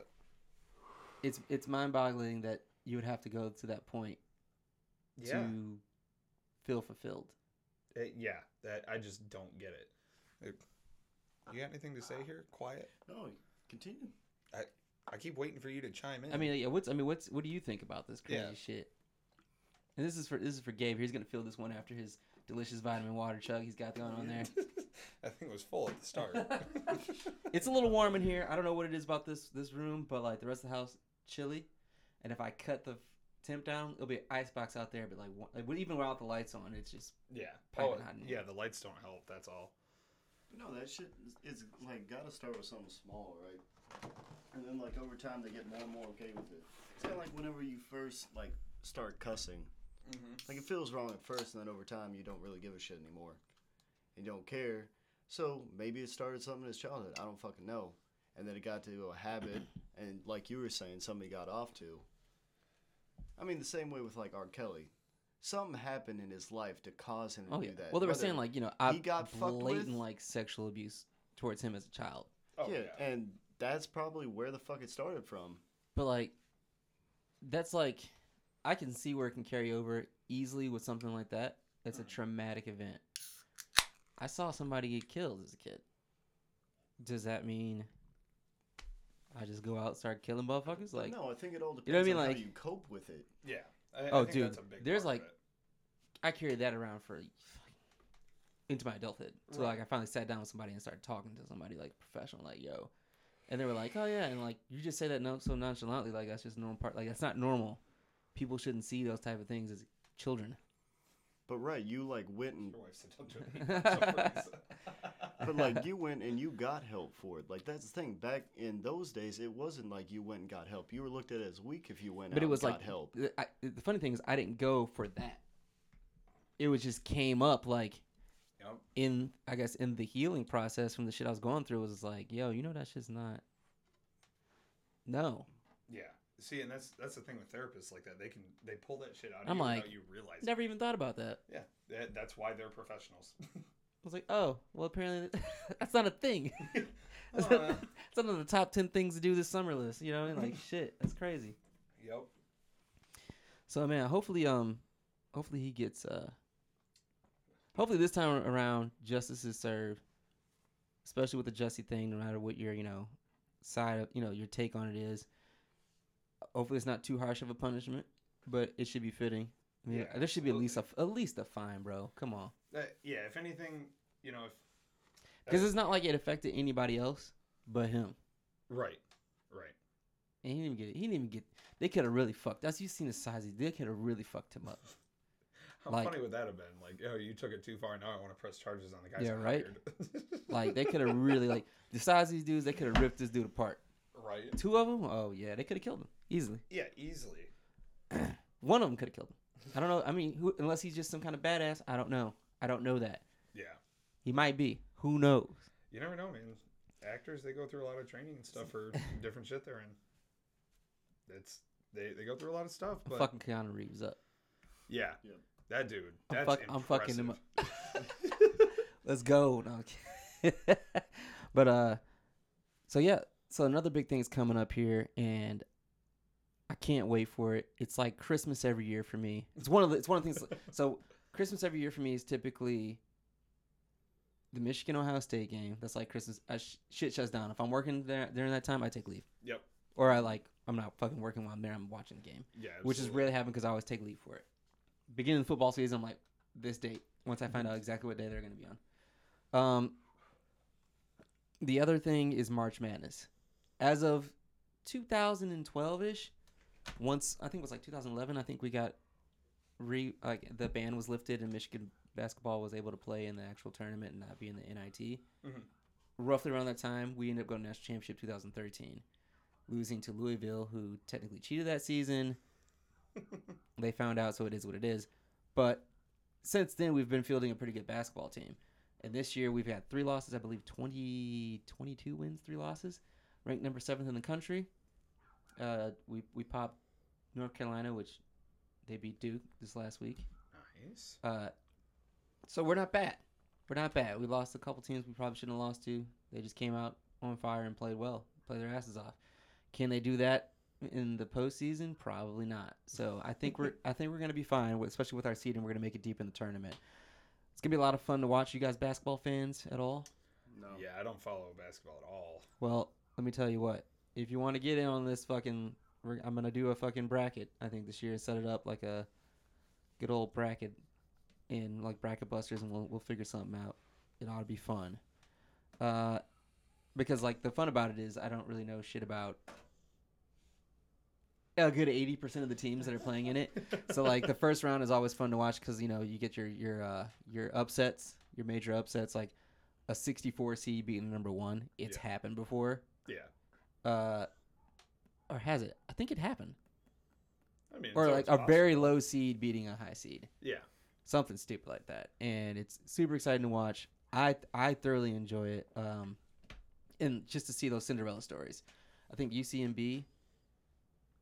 it's it's mind boggling that you would have to go to that point Yeah. to feel fulfilled. Uh, yeah, that I just don't get it. You got anything to say here? Quiet. No, continue. I I keep waiting for you to chime in. I mean, yeah. What's I mean, what's what do you think about this crazy Yeah. shit? And this is for this is for Gabe. He's gonna feel this one after his delicious vitamin water chug he's got going on there. <laughs> I think it was full at the start. <laughs> It's a little warm in here. I don't know what it is about this this room, but like the rest of the house, chilly. And if I cut the temp down, it'll be an ice box out there. But like, like even without the lights on, it's just yeah. Piping Oh, hot in here. yeah. The lights don't help. That's all. No, that shit is, is like gotta start with something small, right? And then like over time they get more and more okay with it. It's kind of like whenever you first like start cussing. Mm-hmm. Like it feels wrong at first, and then over time you don't really give a shit anymore. You don't care. So maybe it started something in his childhood. I don't fucking know. And then it got to a habit, and like you were saying, somebody got off to. I mean, the same way with like R. Kelly. Something happened in his life to cause him to Oh do yeah. that. Well, they were Whether- saying like you know I he got fucked blatant with- like sexual abuse towards him as a child, Oh, yeah, yeah. and that's probably where the fuck it started from. but like that's like I can see where it can carry over easily with something like that. It's a Mhm. traumatic event. I saw somebody get killed as a kid. Does that mean I just go out and start killing motherfuckers? Like, no, I think it all depends you know what I mean, on like- how you cope with it. Yeah. I, I Oh, think dude, that's a big there's, part of like, it. I carried that around for into my adulthood. So Right. like I finally sat down with somebody and started talking to somebody like professional, like yo, and they were like, oh yeah, and like you just say that no so nonchalantly, like that's just a normal part. Like that's not normal. People shouldn't see those type of things as children. But right, you like went and Your wife said, "Don't do it." <laughs> But like <laughs> you went and you got help for it. Like that's the thing. Back in those days, it wasn't like you went and got help. You were looked at as weak if you went But out it was and like help. the- I, the funny thing is I didn't go for that. It was just came up like Yep. in I guess in the healing process from the shit I was going through was like, yo, you know that shit's not. No, Yeah. See, and that's that's the thing with therapists like that. They can they pull that shit out of I'm you like, without you realize. never even thought about that. Yeah. That, that's why they're professionals. <laughs> I was like, oh, well, apparently <laughs> that's not a thing. <laughs> That's Uh, not- it's one of the top ten things to do this summer list. You know, what I mean? like shit, that's crazy. yep. So man, hopefully, um, hopefully he gets, uh, hopefully this time around justice is served, especially with the Jussie thing. No matter what your, you know, side of, you know, your take on it is. Hopefully, it's not too harsh of a punishment, but it should be fitting. I mean, Yeah, there should be at least a at least a fine, bro. Come on, Uh, yeah. If anything, you know, if because it's not like it affected anybody else but him. right, right. And he didn't even get. He didn't even get. They could have really fucked. That's you seen the size. Of they could have really fucked him up. <laughs> How Like- funny would that have been? Like, oh, you took it too far. Now I want to press charges on the guy. Yeah, right? <laughs> Like they could have really like the size of these dudes. They could have ripped this dude apart. Right. Two of them. Oh yeah, they could have killed him easily. Yeah, easily. <clears throat> One of them could have killed him. I don't know. I mean, who, unless he's just some kind of badass. I don't know. I don't know that. Yeah. He might be. Who knows? You never know, man. Actors they go through a lot of training and stuff for <laughs> different shit they're in. It's they, they go through a lot of stuff, I'm fucking Keanu Reeves up. yeah, Yep. that dude. I'm fuck- I'm fucking him up. <laughs> <laughs> Let's go. No, but uh, so yeah, so another big thing is coming up here, and I can't wait for it. It's like Christmas every year for me. It's one of the. It's one of the things. <laughs> So Christmas every year for me is typically the Michigan Ohio State game. That's like Christmas. I sh- shit shuts down. If I'm working there during that time, I take leave. Yep. Or I like I'm not fucking working while I'm there. I'm watching the game, Yeah, which is absolutely. rarely happen because I always take leave for it. Beginning of the football season, I'm like this date. Once I find out exactly what day they're going to be on. Um. The other thing is March Madness. As of 2012 ish, once I think it was like 2011, I think we got re like the ban was lifted and Michigan basketball was able to play in the actual tournament and not be in the NIT. Mhm. Roughly around that time, we ended up going to national championship 2013, losing to Louisville, who technically cheated that season. <laughs> they found out, so it is what it is. But since then, we've been fielding a pretty good basketball team. And this year, we've had three losses, I believe 20, 22 wins, three losses, ranked number seventh in the country. Uh, we, we popped North Carolina, which they beat Duke this last week. nice. Uh, so we're not bad. We're not bad. We lost a couple teams we probably shouldn't have lost to. They just came out on fire and played well, played their asses off. Can they do that in the postseason? Probably not. So I think we're <laughs> I think we're gonna be fine, especially with our seeding. We're gonna make it deep in the tournament. It's gonna be a lot of fun to watch. You guys, basketball fans at all? No. Yeah, I don't follow basketball at all. Well, let me tell you what. If you want to get in on this fucking, I'm gonna do a fucking bracket. I think this year, I set it up like a good old bracket, in like bracket busters, and we'll we'll figure something out. It ought to be fun. Uh, because like the fun about it is I don't really know shit about a good eighty percent of the teams that are playing in it. So like the first round is always fun to watch because you know you get your your uh, your upsets, your major upsets, like a 64 seed beating number one. It's Yeah. happened before. Yeah, Uh, or has it? I think it happened. I mean, Or like a always very low seed beating a high seed. Yeah, Something stupid like that. And it's super exciting to watch. I I thoroughly enjoy it. Um, and just to see those Cinderella stories. I think UCMB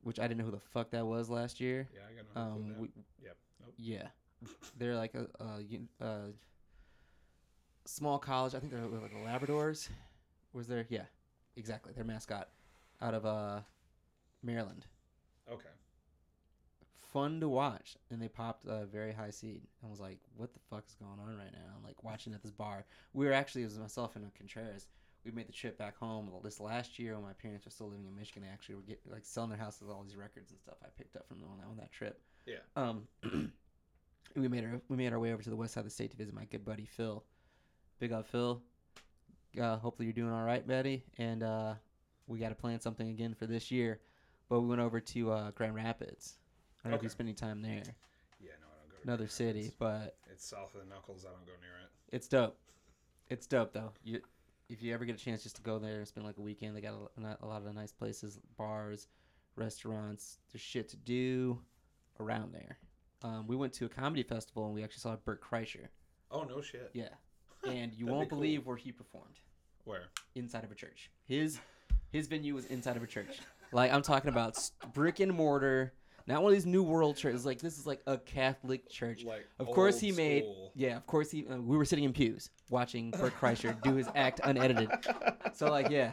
which I didn't know who the fuck that was last year. Yeah, I got no Um, we, Yep. Nope. yeah, they're like a, a, a small college. I think they're like the Labradors. Was there? Yeah, exactly. Their mascot out of uh Maryland. Okay. Fun to watch, and they popped a very high seed. I was like, "What the fuck is going on right now?" I'm like watching at this bar. We were actually it was myself and Contreras. We made the trip back home this last year when my parents were still living in Michigan. They actually were getting like selling their houses, with all these records and stuff I picked up from them on that, on that trip. Yeah. Um, <clears throat> we made our we made our way over to the west side of the state to visit my good buddy Phil. Big up Phil. Uh, hopefully you're doing all right, Betty. And uh, we got to plan something again for this year. But we went over to uh, Grand Rapids. I don't know if Okay. you're spending time there. Yeah, no, I don't go. to Another Grand city, Rapids. but It's south of the Knuckles. I don't go near it. it's dope. It's dope though. You, if you ever get a chance just to go there and spend like a weekend, they got a, a lot of nice places, bars, restaurants. There's shit to do around there. Um, we went to a comedy festival and we actually saw Bert Kreischer. Oh no shit. Yeah, and you won't be cool. believe where he performed. Where? Inside of a church. His his venue was inside of a church. Like I'm talking about s- brick and mortar. Not one of these new world churches. Like this is like a Catholic church. Like. Of course old he made- school. Yeah, of course he. Uh, we were sitting in pews watching Bert Kreischer do his act unedited. So like, yeah,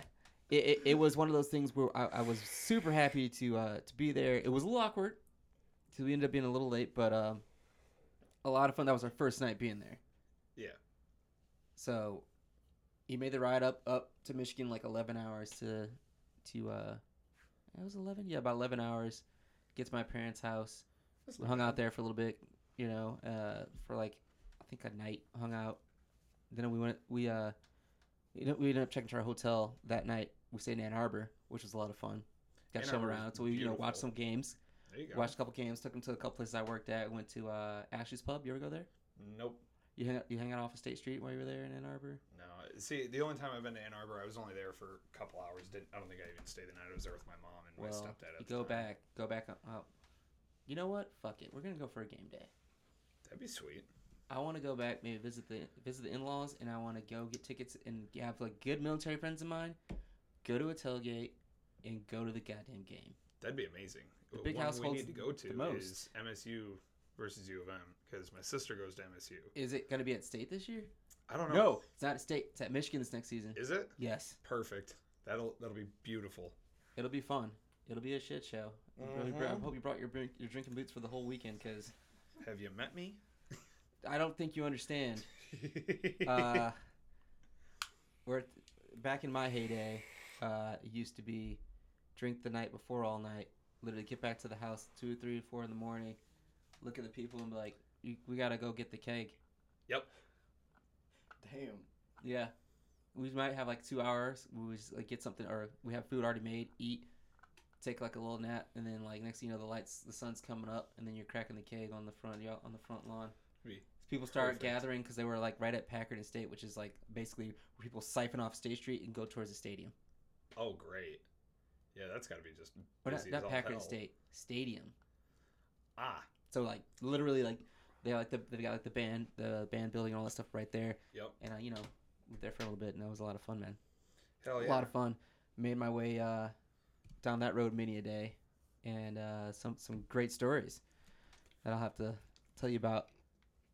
it, it, it was one of those things where I, I was super happy to uh, to be there. It was a little awkward, because we ended up being a little late, but um, a lot of fun. That was our first night being there. So he made the ride up up to Michigan like 11 hours to to uh it was 11 yeah about 11 hours. Get to my parents house. That's hung out there for a little bit you know uh for like I think a night hung out. Then we went we uh you know, we ended up checking to our hotel that night. We stayed in Ann Arbor which was a lot of fun. Got to show around so we you know watched some games. There you go. watched a couple games took them to a couple places I worked at. Went to uh Ashley's Pub. You ever go there? Nope. You hang you hang out off of State Street while you were there in Ann Arbor No. See, the only time I've been to Ann Arbor, I was only there for a couple hours. Didn't. I don't think I even stayed the night. I was there with my mom and my Well, stepdad. At you go time. back, go back. up- Oh, you know what? Fuck it. We're gonna go for a game day. That'd be sweet. I want to go back, maybe visit the visit the in laws, and I want to go get tickets and have like good military friends of mine. Go to a tailgate and go to the goddamn game. That'd be amazing. The big One house we need to go to the most. is MSU versus U of M because my sister goes to MSU. Is it gonna be at state this year? I don't know. No, it's not at state. It's at Michigan this next season. Is it Yes, perfect? That'll that'll be beautiful. it'll be fun. It'll be a shit show. You really br- I hope you brought your drink, your drinking boots for the whole weekend, because Have you met me? I don't think you understand. <laughs> uh, where back in my heyday, uh, it used to be drink the night before all night. Literally get back to the house two, three, four in the morning. Look at the people and be like, "We gotta go get the keg." Yep. Damn. Yeah, we might have like two hours. We just like get something, or we have food already made. Eat, take like a little nap, and then like next thing you know, the lights, the sun's coming up, and then you're cracking the keg on the front y- on the front lawn. Be People start perfect. gathering because they were like right at Packard and State, which is like basically where people siphon off State Street and go towards the stadium. oh, great. Yeah, that's got to be just Or not, busy as not all Packard and hell. State, Stadium. Ah, So like literally like they like the they got like the band the band building and all that stuff right there. Yep. And I you know lived there for a little bit and that was a lot of fun, man. hell yeah. A lot of fun. Made my way uh, down that road many a day, and uh, some some great stories that I'll have to tell you about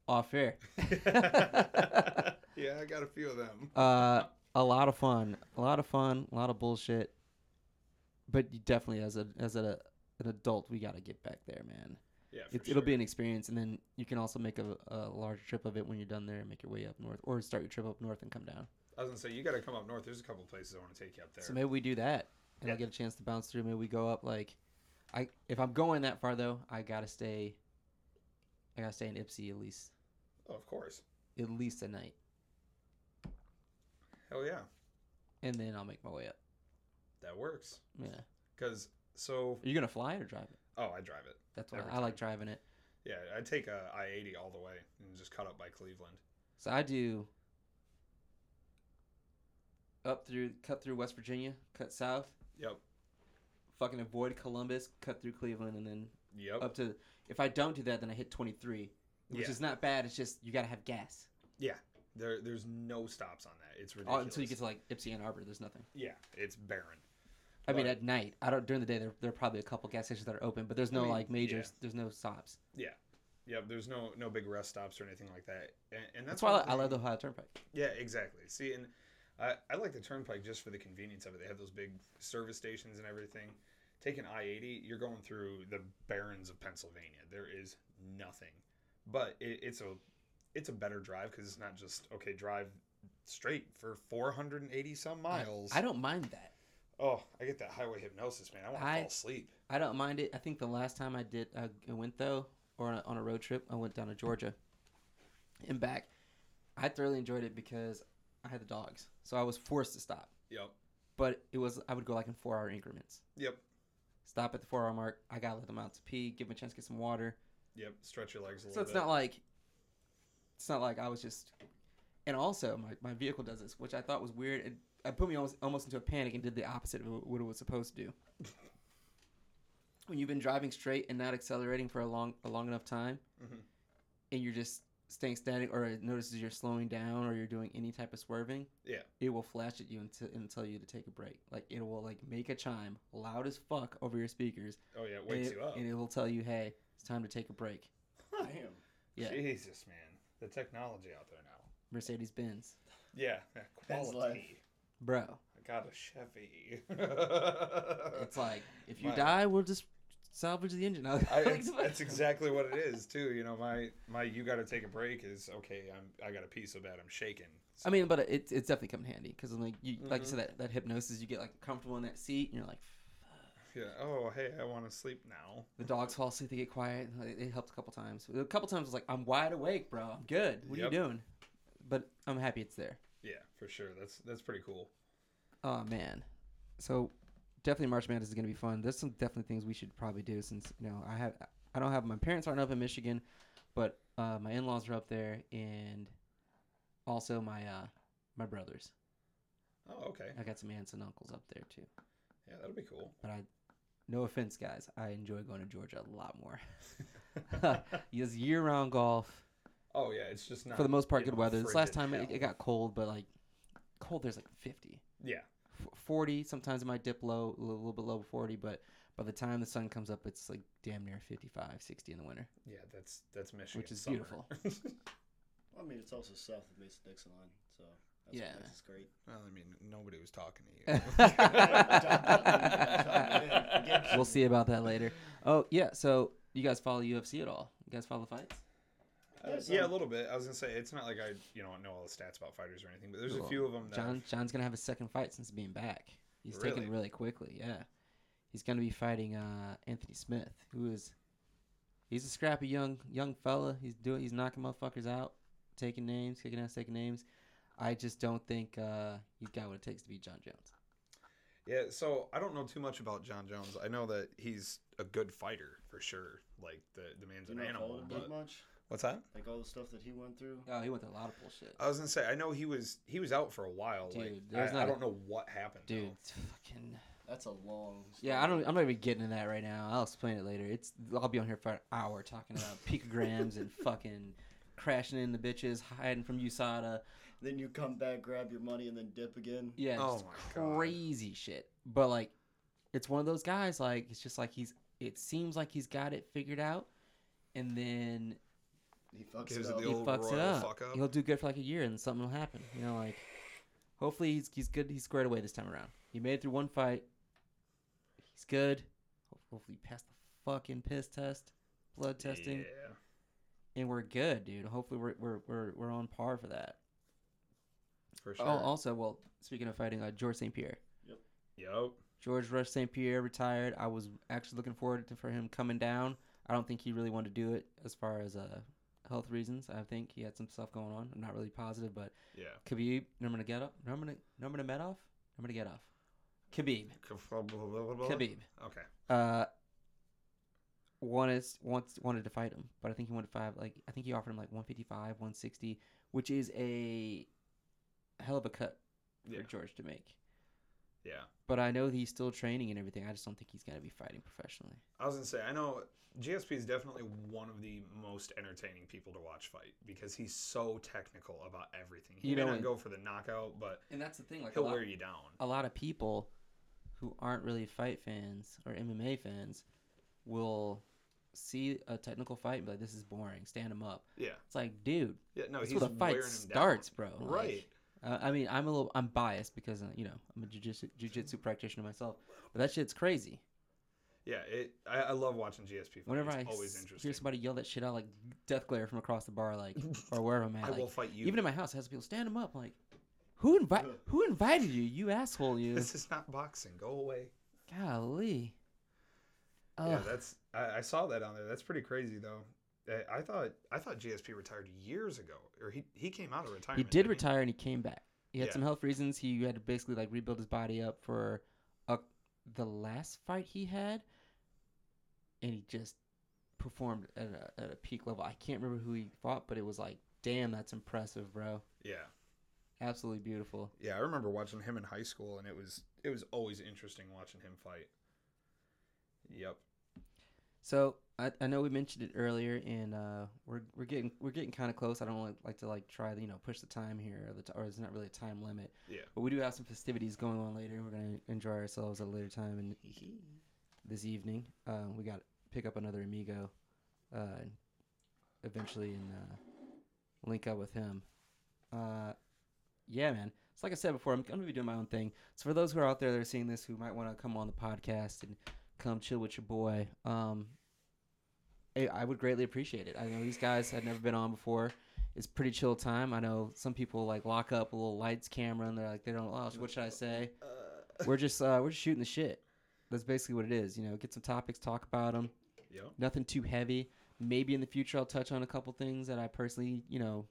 off air. <laughs> <laughs> yeah, I got a few of them. uh, a lot of fun, a lot of fun, a lot of bullshit. But definitely, as a as a an adult, we got to get back there, man. Yeah, It, It'll be an experience, and then you can also make a, a larger trip of it when you're done there and make your way up north, or start your trip up north and come down. I was gonna say you got to come up north. There's a couple places I want to take you up there. So maybe we do that, and I'll get a chance to bounce through. Maybe we go up like, I if I'm going that far though, I gotta stay. I gotta stay in Ypsi at least oh, of course. at least a night, Hell yeah, and then I'll make my way up. that works. Yeah, Cause so are you gonna fly it or drive it? Oh, I drive it. That's why I like driving it. Yeah, I take a I eighty all the way and just cut up by Cleveland. So I do up through, cut through West Virginia, cut south, Yep. fucking avoid Columbus, cut through Cleveland, and then Yep. up to. If I don't do that, then I hit 23, which Yeah. is not bad. It's just you gotta have gas. Yeah, there there's no stops on that. It's Oh, ridiculous. until you get to like Ypsi Ann Arbor, there's nothing. yeah, it's barren. I mean, at night. I don't during the day. There, there are probably a couple gas stations that are open, but there's I no mean, like major. yeah. There's no stops. Yeah, Yep. there's no no big rest stops or anything like that, and, and That's, that's, why I, one I love the Ohio Turnpike. Yeah, exactly. See, and I, I like the Turnpike just for the convenience of it. They have those big service stations and everything. Take an I eighty, you're going through the barrens of Pennsylvania. There is nothing, but it, it's a it's a better drive because it's not just okay drive straight for 480 some miles. I don't mind that. Oh, I get that highway hypnosis, man. I want to I- fall asleep. I don't mind it. I think the last time I did, uh, I went though, or on a, on a road trip, I went down to Georgia and back. I thoroughly enjoyed it because I had the dogs, so I was forced to stop. Yep. But it was I would go like in four hour increments. Yep. Stop at the four hour mark. I gotta let them out to pee, give them a chance to get some water. Yep. Stretch your legs a So little it's bit. not like it's not like I was just. And also, my, my vehicle does this, which I thought was weird. It put me almost almost into a panic and did the opposite of what it was supposed to do. <laughs> when you've been driving straight and not accelerating for a long a long enough time, Mhm. and you're just staying static, or it notices you're slowing down, or you're doing any type of swerving, Yeah. it will flash at you and, t- and tell you to take a break. Like it will like make a chime loud as fuck over your speakers, Oh yeah, it and wakes it, you up. and it will tell you, hey, it's time to take a break. Damn. Yeah, Jesus, man, the technology out there now. Mercedes Benz, Yeah, yeah, Ben's quality. Bro. I got a Chevy. <laughs> It's like if you my- die, we'll just salvage the engine. <laughs> I, it's, that's exactly what it is too. You know, my my you got to take a break is okay. I'm I got to pee so bad I'm shaking. I mean, but it's it's definitely come in handy because I'm like you like you Mhm. said that that hypnosis, you get like comfortable in that seat, and you're like, yeah. Oh hey, I want to sleep now. the dogs fall asleep, they get quiet. It, it helped a couple times. A couple times I was like, I'm wide awake, bro. I'm good. What Yep. are you doing? But I'm happy it's there. Yeah, for sure. That's that's pretty cool. Oh man, so definitely March Madness is gonna be fun. There's some definitely things we should probably do since you know I have I don't have my parents aren't up in Michigan, but uh, my in-laws are up there, and also my uh, my brothers. Oh okay. I got some aunts and uncles up there too. Yeah, that'll be cool. But I, no offense, guys, I enjoy going to Georgia a lot more. <laughs> <laughs> It's year-round golf oh yeah, it's just not for the most part. Good know, weather. This last time it, it got cold, but like cold. There's like 50. Yeah, 40 sometimes it might dip low a little, little bit low 40 but by the time the sun comes up it's like damn near 55 60 in the winter yeah. That's that's Michigan. Which is summer. beautiful. <laughs> Well, I mean, it's also south of Mason Dixon line, so that's Yeah. what makes it great. well, I mean, nobody was <laughs> <laughs> talking to you. we'll see about that later oh yeah so you guys follow ufc at all you guys follow the fights Uh, Yeah, yeah, a little bit. I was gonna say it's not like I you know know all the stats about fighters or anything, but there's a few of them that john john's gonna have a second fight since being back he's Really? taking really quickly yeah he's gonna be fighting uh anthony smith who is he's a scrappy young young fella he's doing he's knocking motherfuckers out taking names kicking ass taking names i just don't think uh he's got what it takes to beat jon jones Yeah, so I don't know too much about Jon Jones. I know that he's a good fighter for sure. Like the the man's Do an know animal. But did much? What's that? Like all the stuff that he went through. Oh, he went through a lot of bullshit. I was gonna say I know he was he was out for a while. Dude, like there's I, not I a- don't know what happened. Dude, though. fucking. That's a long. Yeah, I don't. I'm not even getting into that right now. I'll explain it later. It's. I'll be on here for an hour talking about <laughs> picograms and fucking crashing in the bitches, hiding from USADA. Then you come back, grab your money, and then dip again. Yeah, Oh just my God. crazy shit. But like, it's one of those guys. Like, it's just like he's. It seems like he's got it figured out, and then He fucks Gives it it up. the he old fucks it up. Fuck up. He'll do good for like a year, and something will happen. You know, like hopefully he's he's good. He's squared away this time around. He made it through one fight. He's good. Hopefully, he passed the fucking piss test, blood testing, Yeah. and we're good, dude. Hopefully, we're we're we're, we're on par for that. For sure. Oh, also, well, speaking of fighting, uh, Georges St. Pierre. Yep. Georges Rush St. Pierre retired. I was actually looking forward to for him coming down. I don't think he really wanted to do it as far as uh, health reasons. I think he had some stuff going on. I'm not really positive, but Yeah. Khabib, Nurmagomedov, Nurmagomedov, Nurmagomedov, Khabib, Khabib. Okay. Uh, wanted wants wanted to fight him, but I think he wanted to fight like I think he offered him like 155, 160, which is a hell of a cut for Yeah. George to make. Yeah. But I know he's still training and everything. I just don't think he's gonna be fighting professionally. I was gonna say I know GSP is definitely one of the most entertaining people to watch fight because he's so technical about everything. He You may know, not go for the knockout, but And that's the thing. Like he'll wear you down. a lot of people who aren't really fight fans or MMA fans will see a technical fight and be like, "This is boring. Stand him up." Yeah. It's like, dude, Yeah. No, that's he's where the fight wearing him starts, bro. down. Like, Right. Uh, I mean, I'm a little, I'm biased because uh, you know I'm a jujitsu, jujitsu practitioner myself, but that shit's crazy. Yeah. It. I, I love watching GSP. Fight. Whenever it's I always s- interesting. hear somebody yell that shit out like death glare from across the bar, like or wherever I'm at, <laughs> I like, will fight you. even in my house, it has people stand them up. Like, who invite, <laughs> who invited you? You asshole, you. This is not boxing. Go away. Golly. Yeah, that's. I, I saw that on there. That's pretty crazy, though. I- I thought I thought GSP retired years ago, or he he came out of retirement. He didn't retire and he came back. He had Yeah. some health reasons. He had to basically like rebuild his body up for a, the last fight he had, and he just performed at a, at a peak level. I can't remember who he fought, but it was like, damn, that's impressive, bro. Yeah, Absolutely beautiful. yeah. I remember watching him in high school, and it was it was always interesting watching him fight. Yep. So I, I know we mentioned it earlier, and uh, we're we're getting we're getting kind of close. I don't like, like to like try to you know push the time here, or, the t- or it's not really a time limit. Yeah. But we do have some festivities going on later. We're gonna enjoy ourselves at a later time and <laughs> this evening. Uh, we got to pick up another amigo, uh, eventually, and uh, link up with him. Uh, yeah, man. So like I said before, I'm, I'm gonna be doing my own thing. So for those who are out there that are seeing this, who might want to come on the podcast and come chill with your boy, um, I, I would greatly appreciate it. I know these guys had never been on before. It's pretty chill time. I know some people like lock up a little lights, camera, and they're like, they don't. Oh, what should I say? we're just uh, we're just shooting the shit. That's basically what it is. You know, get some topics, talk about them. Yep. Nothing too heavy. Maybe in the future I'll touch on a couple things that I personally, you know,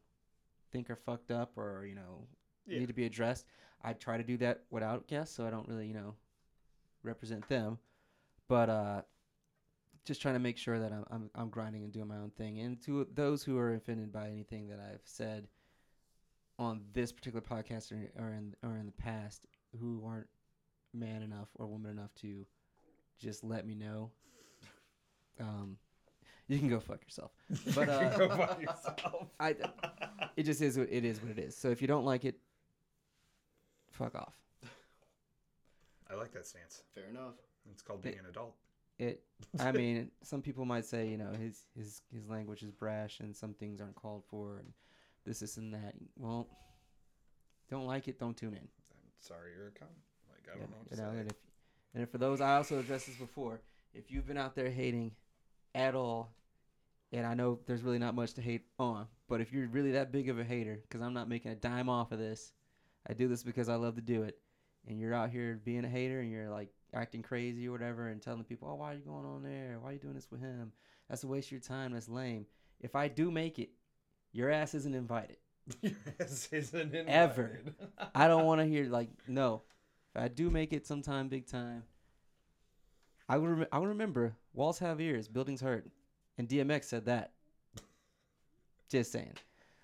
think are fucked up or you know Yeah. need to be addressed. I try to do that without guests, so I don't really, you know, represent them. But uh, just trying to make sure that I'm, I'm I'm grinding and doing my own thing. And to those who are offended by anything that I've said on this particular podcast or, or in or in the past, who aren't man enough or woman enough to just let me know. Um, you can go fuck yourself. <laughs> But uh, Go fuck yourself. I, it just is. It is what it is. So if you don't like it, fuck off. I like that stance. Fair enough. It's called being an adult. It. I <laughs> mean, some people might say, you know, his his his language is brash and some things aren't called for, and this, this, and that. Well, don't like it, don't tune in. I'm sorry, you're a con. Like I Yeah, don't know what to you know, say. and if and for those, I also addressed this before. If you've been out there hating at all, and I know there's really not much to hate on, but if you're really that big of a hater, because I'm not making a dime off of this, I do this because I love to do it. And you're out here being a hater, and you're like acting crazy or whatever, and telling people, "Oh, why are you going on there? Why are you doing this with him? That's a waste of your time. That's lame." If I do make it, your ass isn't invited. <laughs> yes, isn't it? Ever. <laughs> I don't want to hear like no. If I do make it sometime big time, I would rem- I would remember walls have ears, buildings hurt, and DMX said that. Just saying.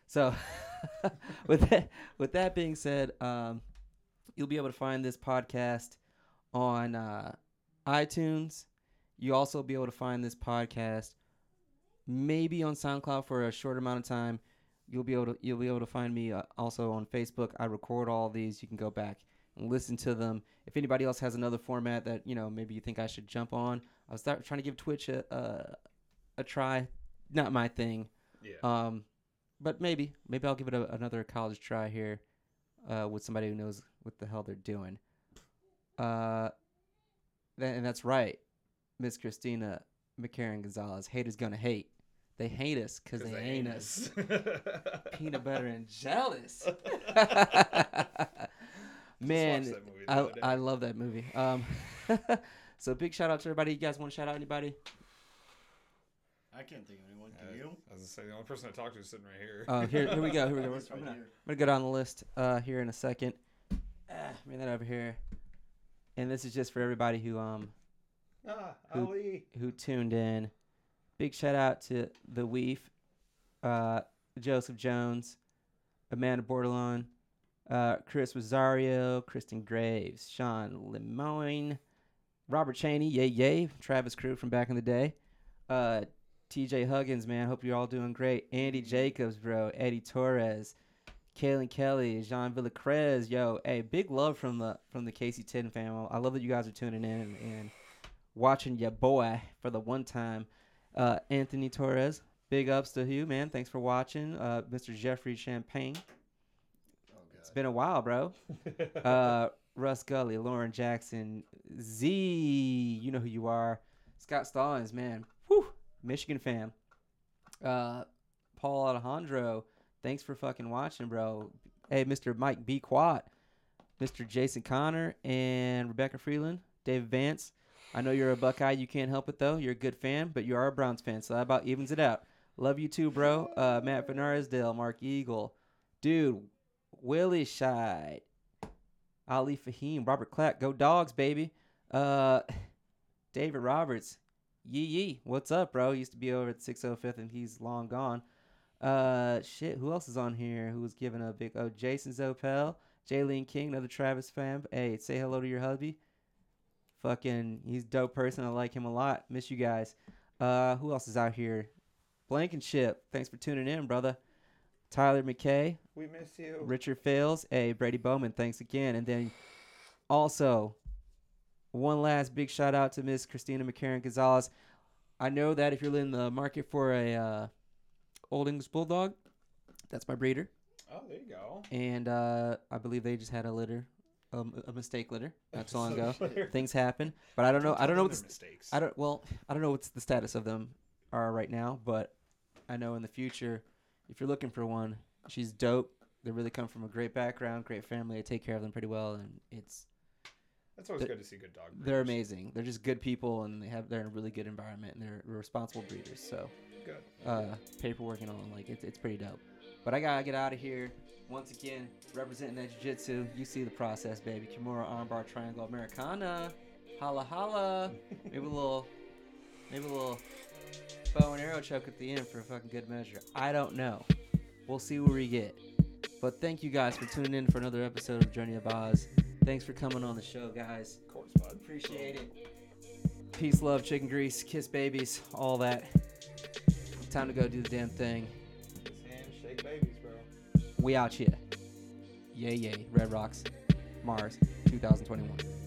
So, <laughs> with that with that being said, um, you'll be able to find this podcast on uh, iTunes. You also be able to find this podcast maybe on SoundCloud for a short amount of time. You'll be able to you'll be able to find me uh, also on Facebook. I record all these. You can go back and listen to them. If anybody else has another format that you know maybe you think I should jump on, I was start, trying to give Twitch a, a a try. Not my thing. Yeah. Um, but maybe maybe I'll give it a, another college try here, uh, with somebody who knows what the hell they're doing. Uh, tha- and that's right, Miss Christina McCarran Gonzalez. Haters gonna hate. They hate us because they, ain't us. <laughs> Peanut butter and jealous. <laughs> <laughs> Man, watched that movie the I. I love that movie. Um, so big shout out to everybody. You guys want to shout out anybody? I can't think of anyone. Uh, Can you? I was gonna say the only person I talked to is sitting right here. Oh, here, here we go. Here we go. It's I'm right gonna, here. I'm gonna go down the list uh, here in a second. Ah, bring that over here. And this is just for everybody who um ah, who- Ali. who tuned in. Big shout out to the Weef, uh, Joseph Jones, Amanda Bordelon, uh, Chris Rosario, Kristen Graves, Sean Lemoyne, Robert Cheney, yay yay, Travis Crew from back in the day, uh, TJ Huggins, man, hope you're all doing great. Andy Jacobs, bro, Eddie Torres, Kaylin Kelly, Jean Villacrez, yo, hey, big love from the from the KC10 fam. I love that you guys are tuning in and, and watching your boy for the one time. Uh, Anthony Torres, big ups to you, man. Thanks for watching. Uh, Mr. Jeffrey Champagne, Oh it's been a while, bro. <laughs> Uh, Russ Gully, Lauren Jackson, Z, you know who you are. Scott Stallings, man, whew, Michigan fam. Uh, Paul Alejandro, thanks for fucking watching, bro. Hey, Mr. Mike B. Quat, Mr. Jason Connor, and Rebecca Freeland, David Vance. I know you're a Buckeye. You can't help it though. You're a good fan, but you are a Browns fan, so that about evens it out. Love you too, bro. Uh, Matt Benarsdale, Mark Eagle, dude, Willie Scheid, Ali Fahim, Robert Clack, go dogs, baby. Uh, <laughs> David Roberts, yee yee, what's up, bro? Used to be over at 605th and he's long gone. Uh, shit, who else is on here? Who was giving a big? Oh, Jason Zopel, Jaylene King, another Travis fan. Hey, say hello to your hubby. Fucking, he's a dope person. I like him a lot. Miss you guys. Uh, who else is out here? Blankenship, thanks for tuning in, brother. Tyler McKay, we miss you. Richard Fails. Hey, Brady Bowman, thanks again. And then also, one last big shout out to Miss Christina McCarran Gonzalez. I know that if you're in the market for a uh, Old English Bulldog, that's my breeder. Oh, there you go. And uh, I believe they just had a litter, um, a mistake litter, not <laughs> so long ago. Things happen, but I don't know. I don't know what the, mistakes. I don't. Well, I don't know what's the status of them are right now, but I know in the future, if you're looking for one, she's dope. They really come from a great background, great family. I take care of them pretty well, and it's That's always good to see good dog. they're amazing. They're just good people, and they have they're in a really good environment, and they're responsible breeders. So Good. uh, paperwork and all, like it's it's pretty dope. But I gotta get out of here. Once again, representing that jiu-jitsu. You see the process, baby. Kimura armbar triangle Americana. Holla holla. <laughs> Maybe a little, maybe a little bow and arrow choke at the end for a fucking good measure. I don't know. We'll see where we get. But thank you guys for tuning in for another episode of Journey of Oz. Thanks for coming on the show, guys. Of course, bud. Appreciate it. Peace, love, chicken grease, kiss babies, all that. Time to go do the damn thing. Babies, bro. We out here. Yay, yay. Red Rocks, Mars, 2021.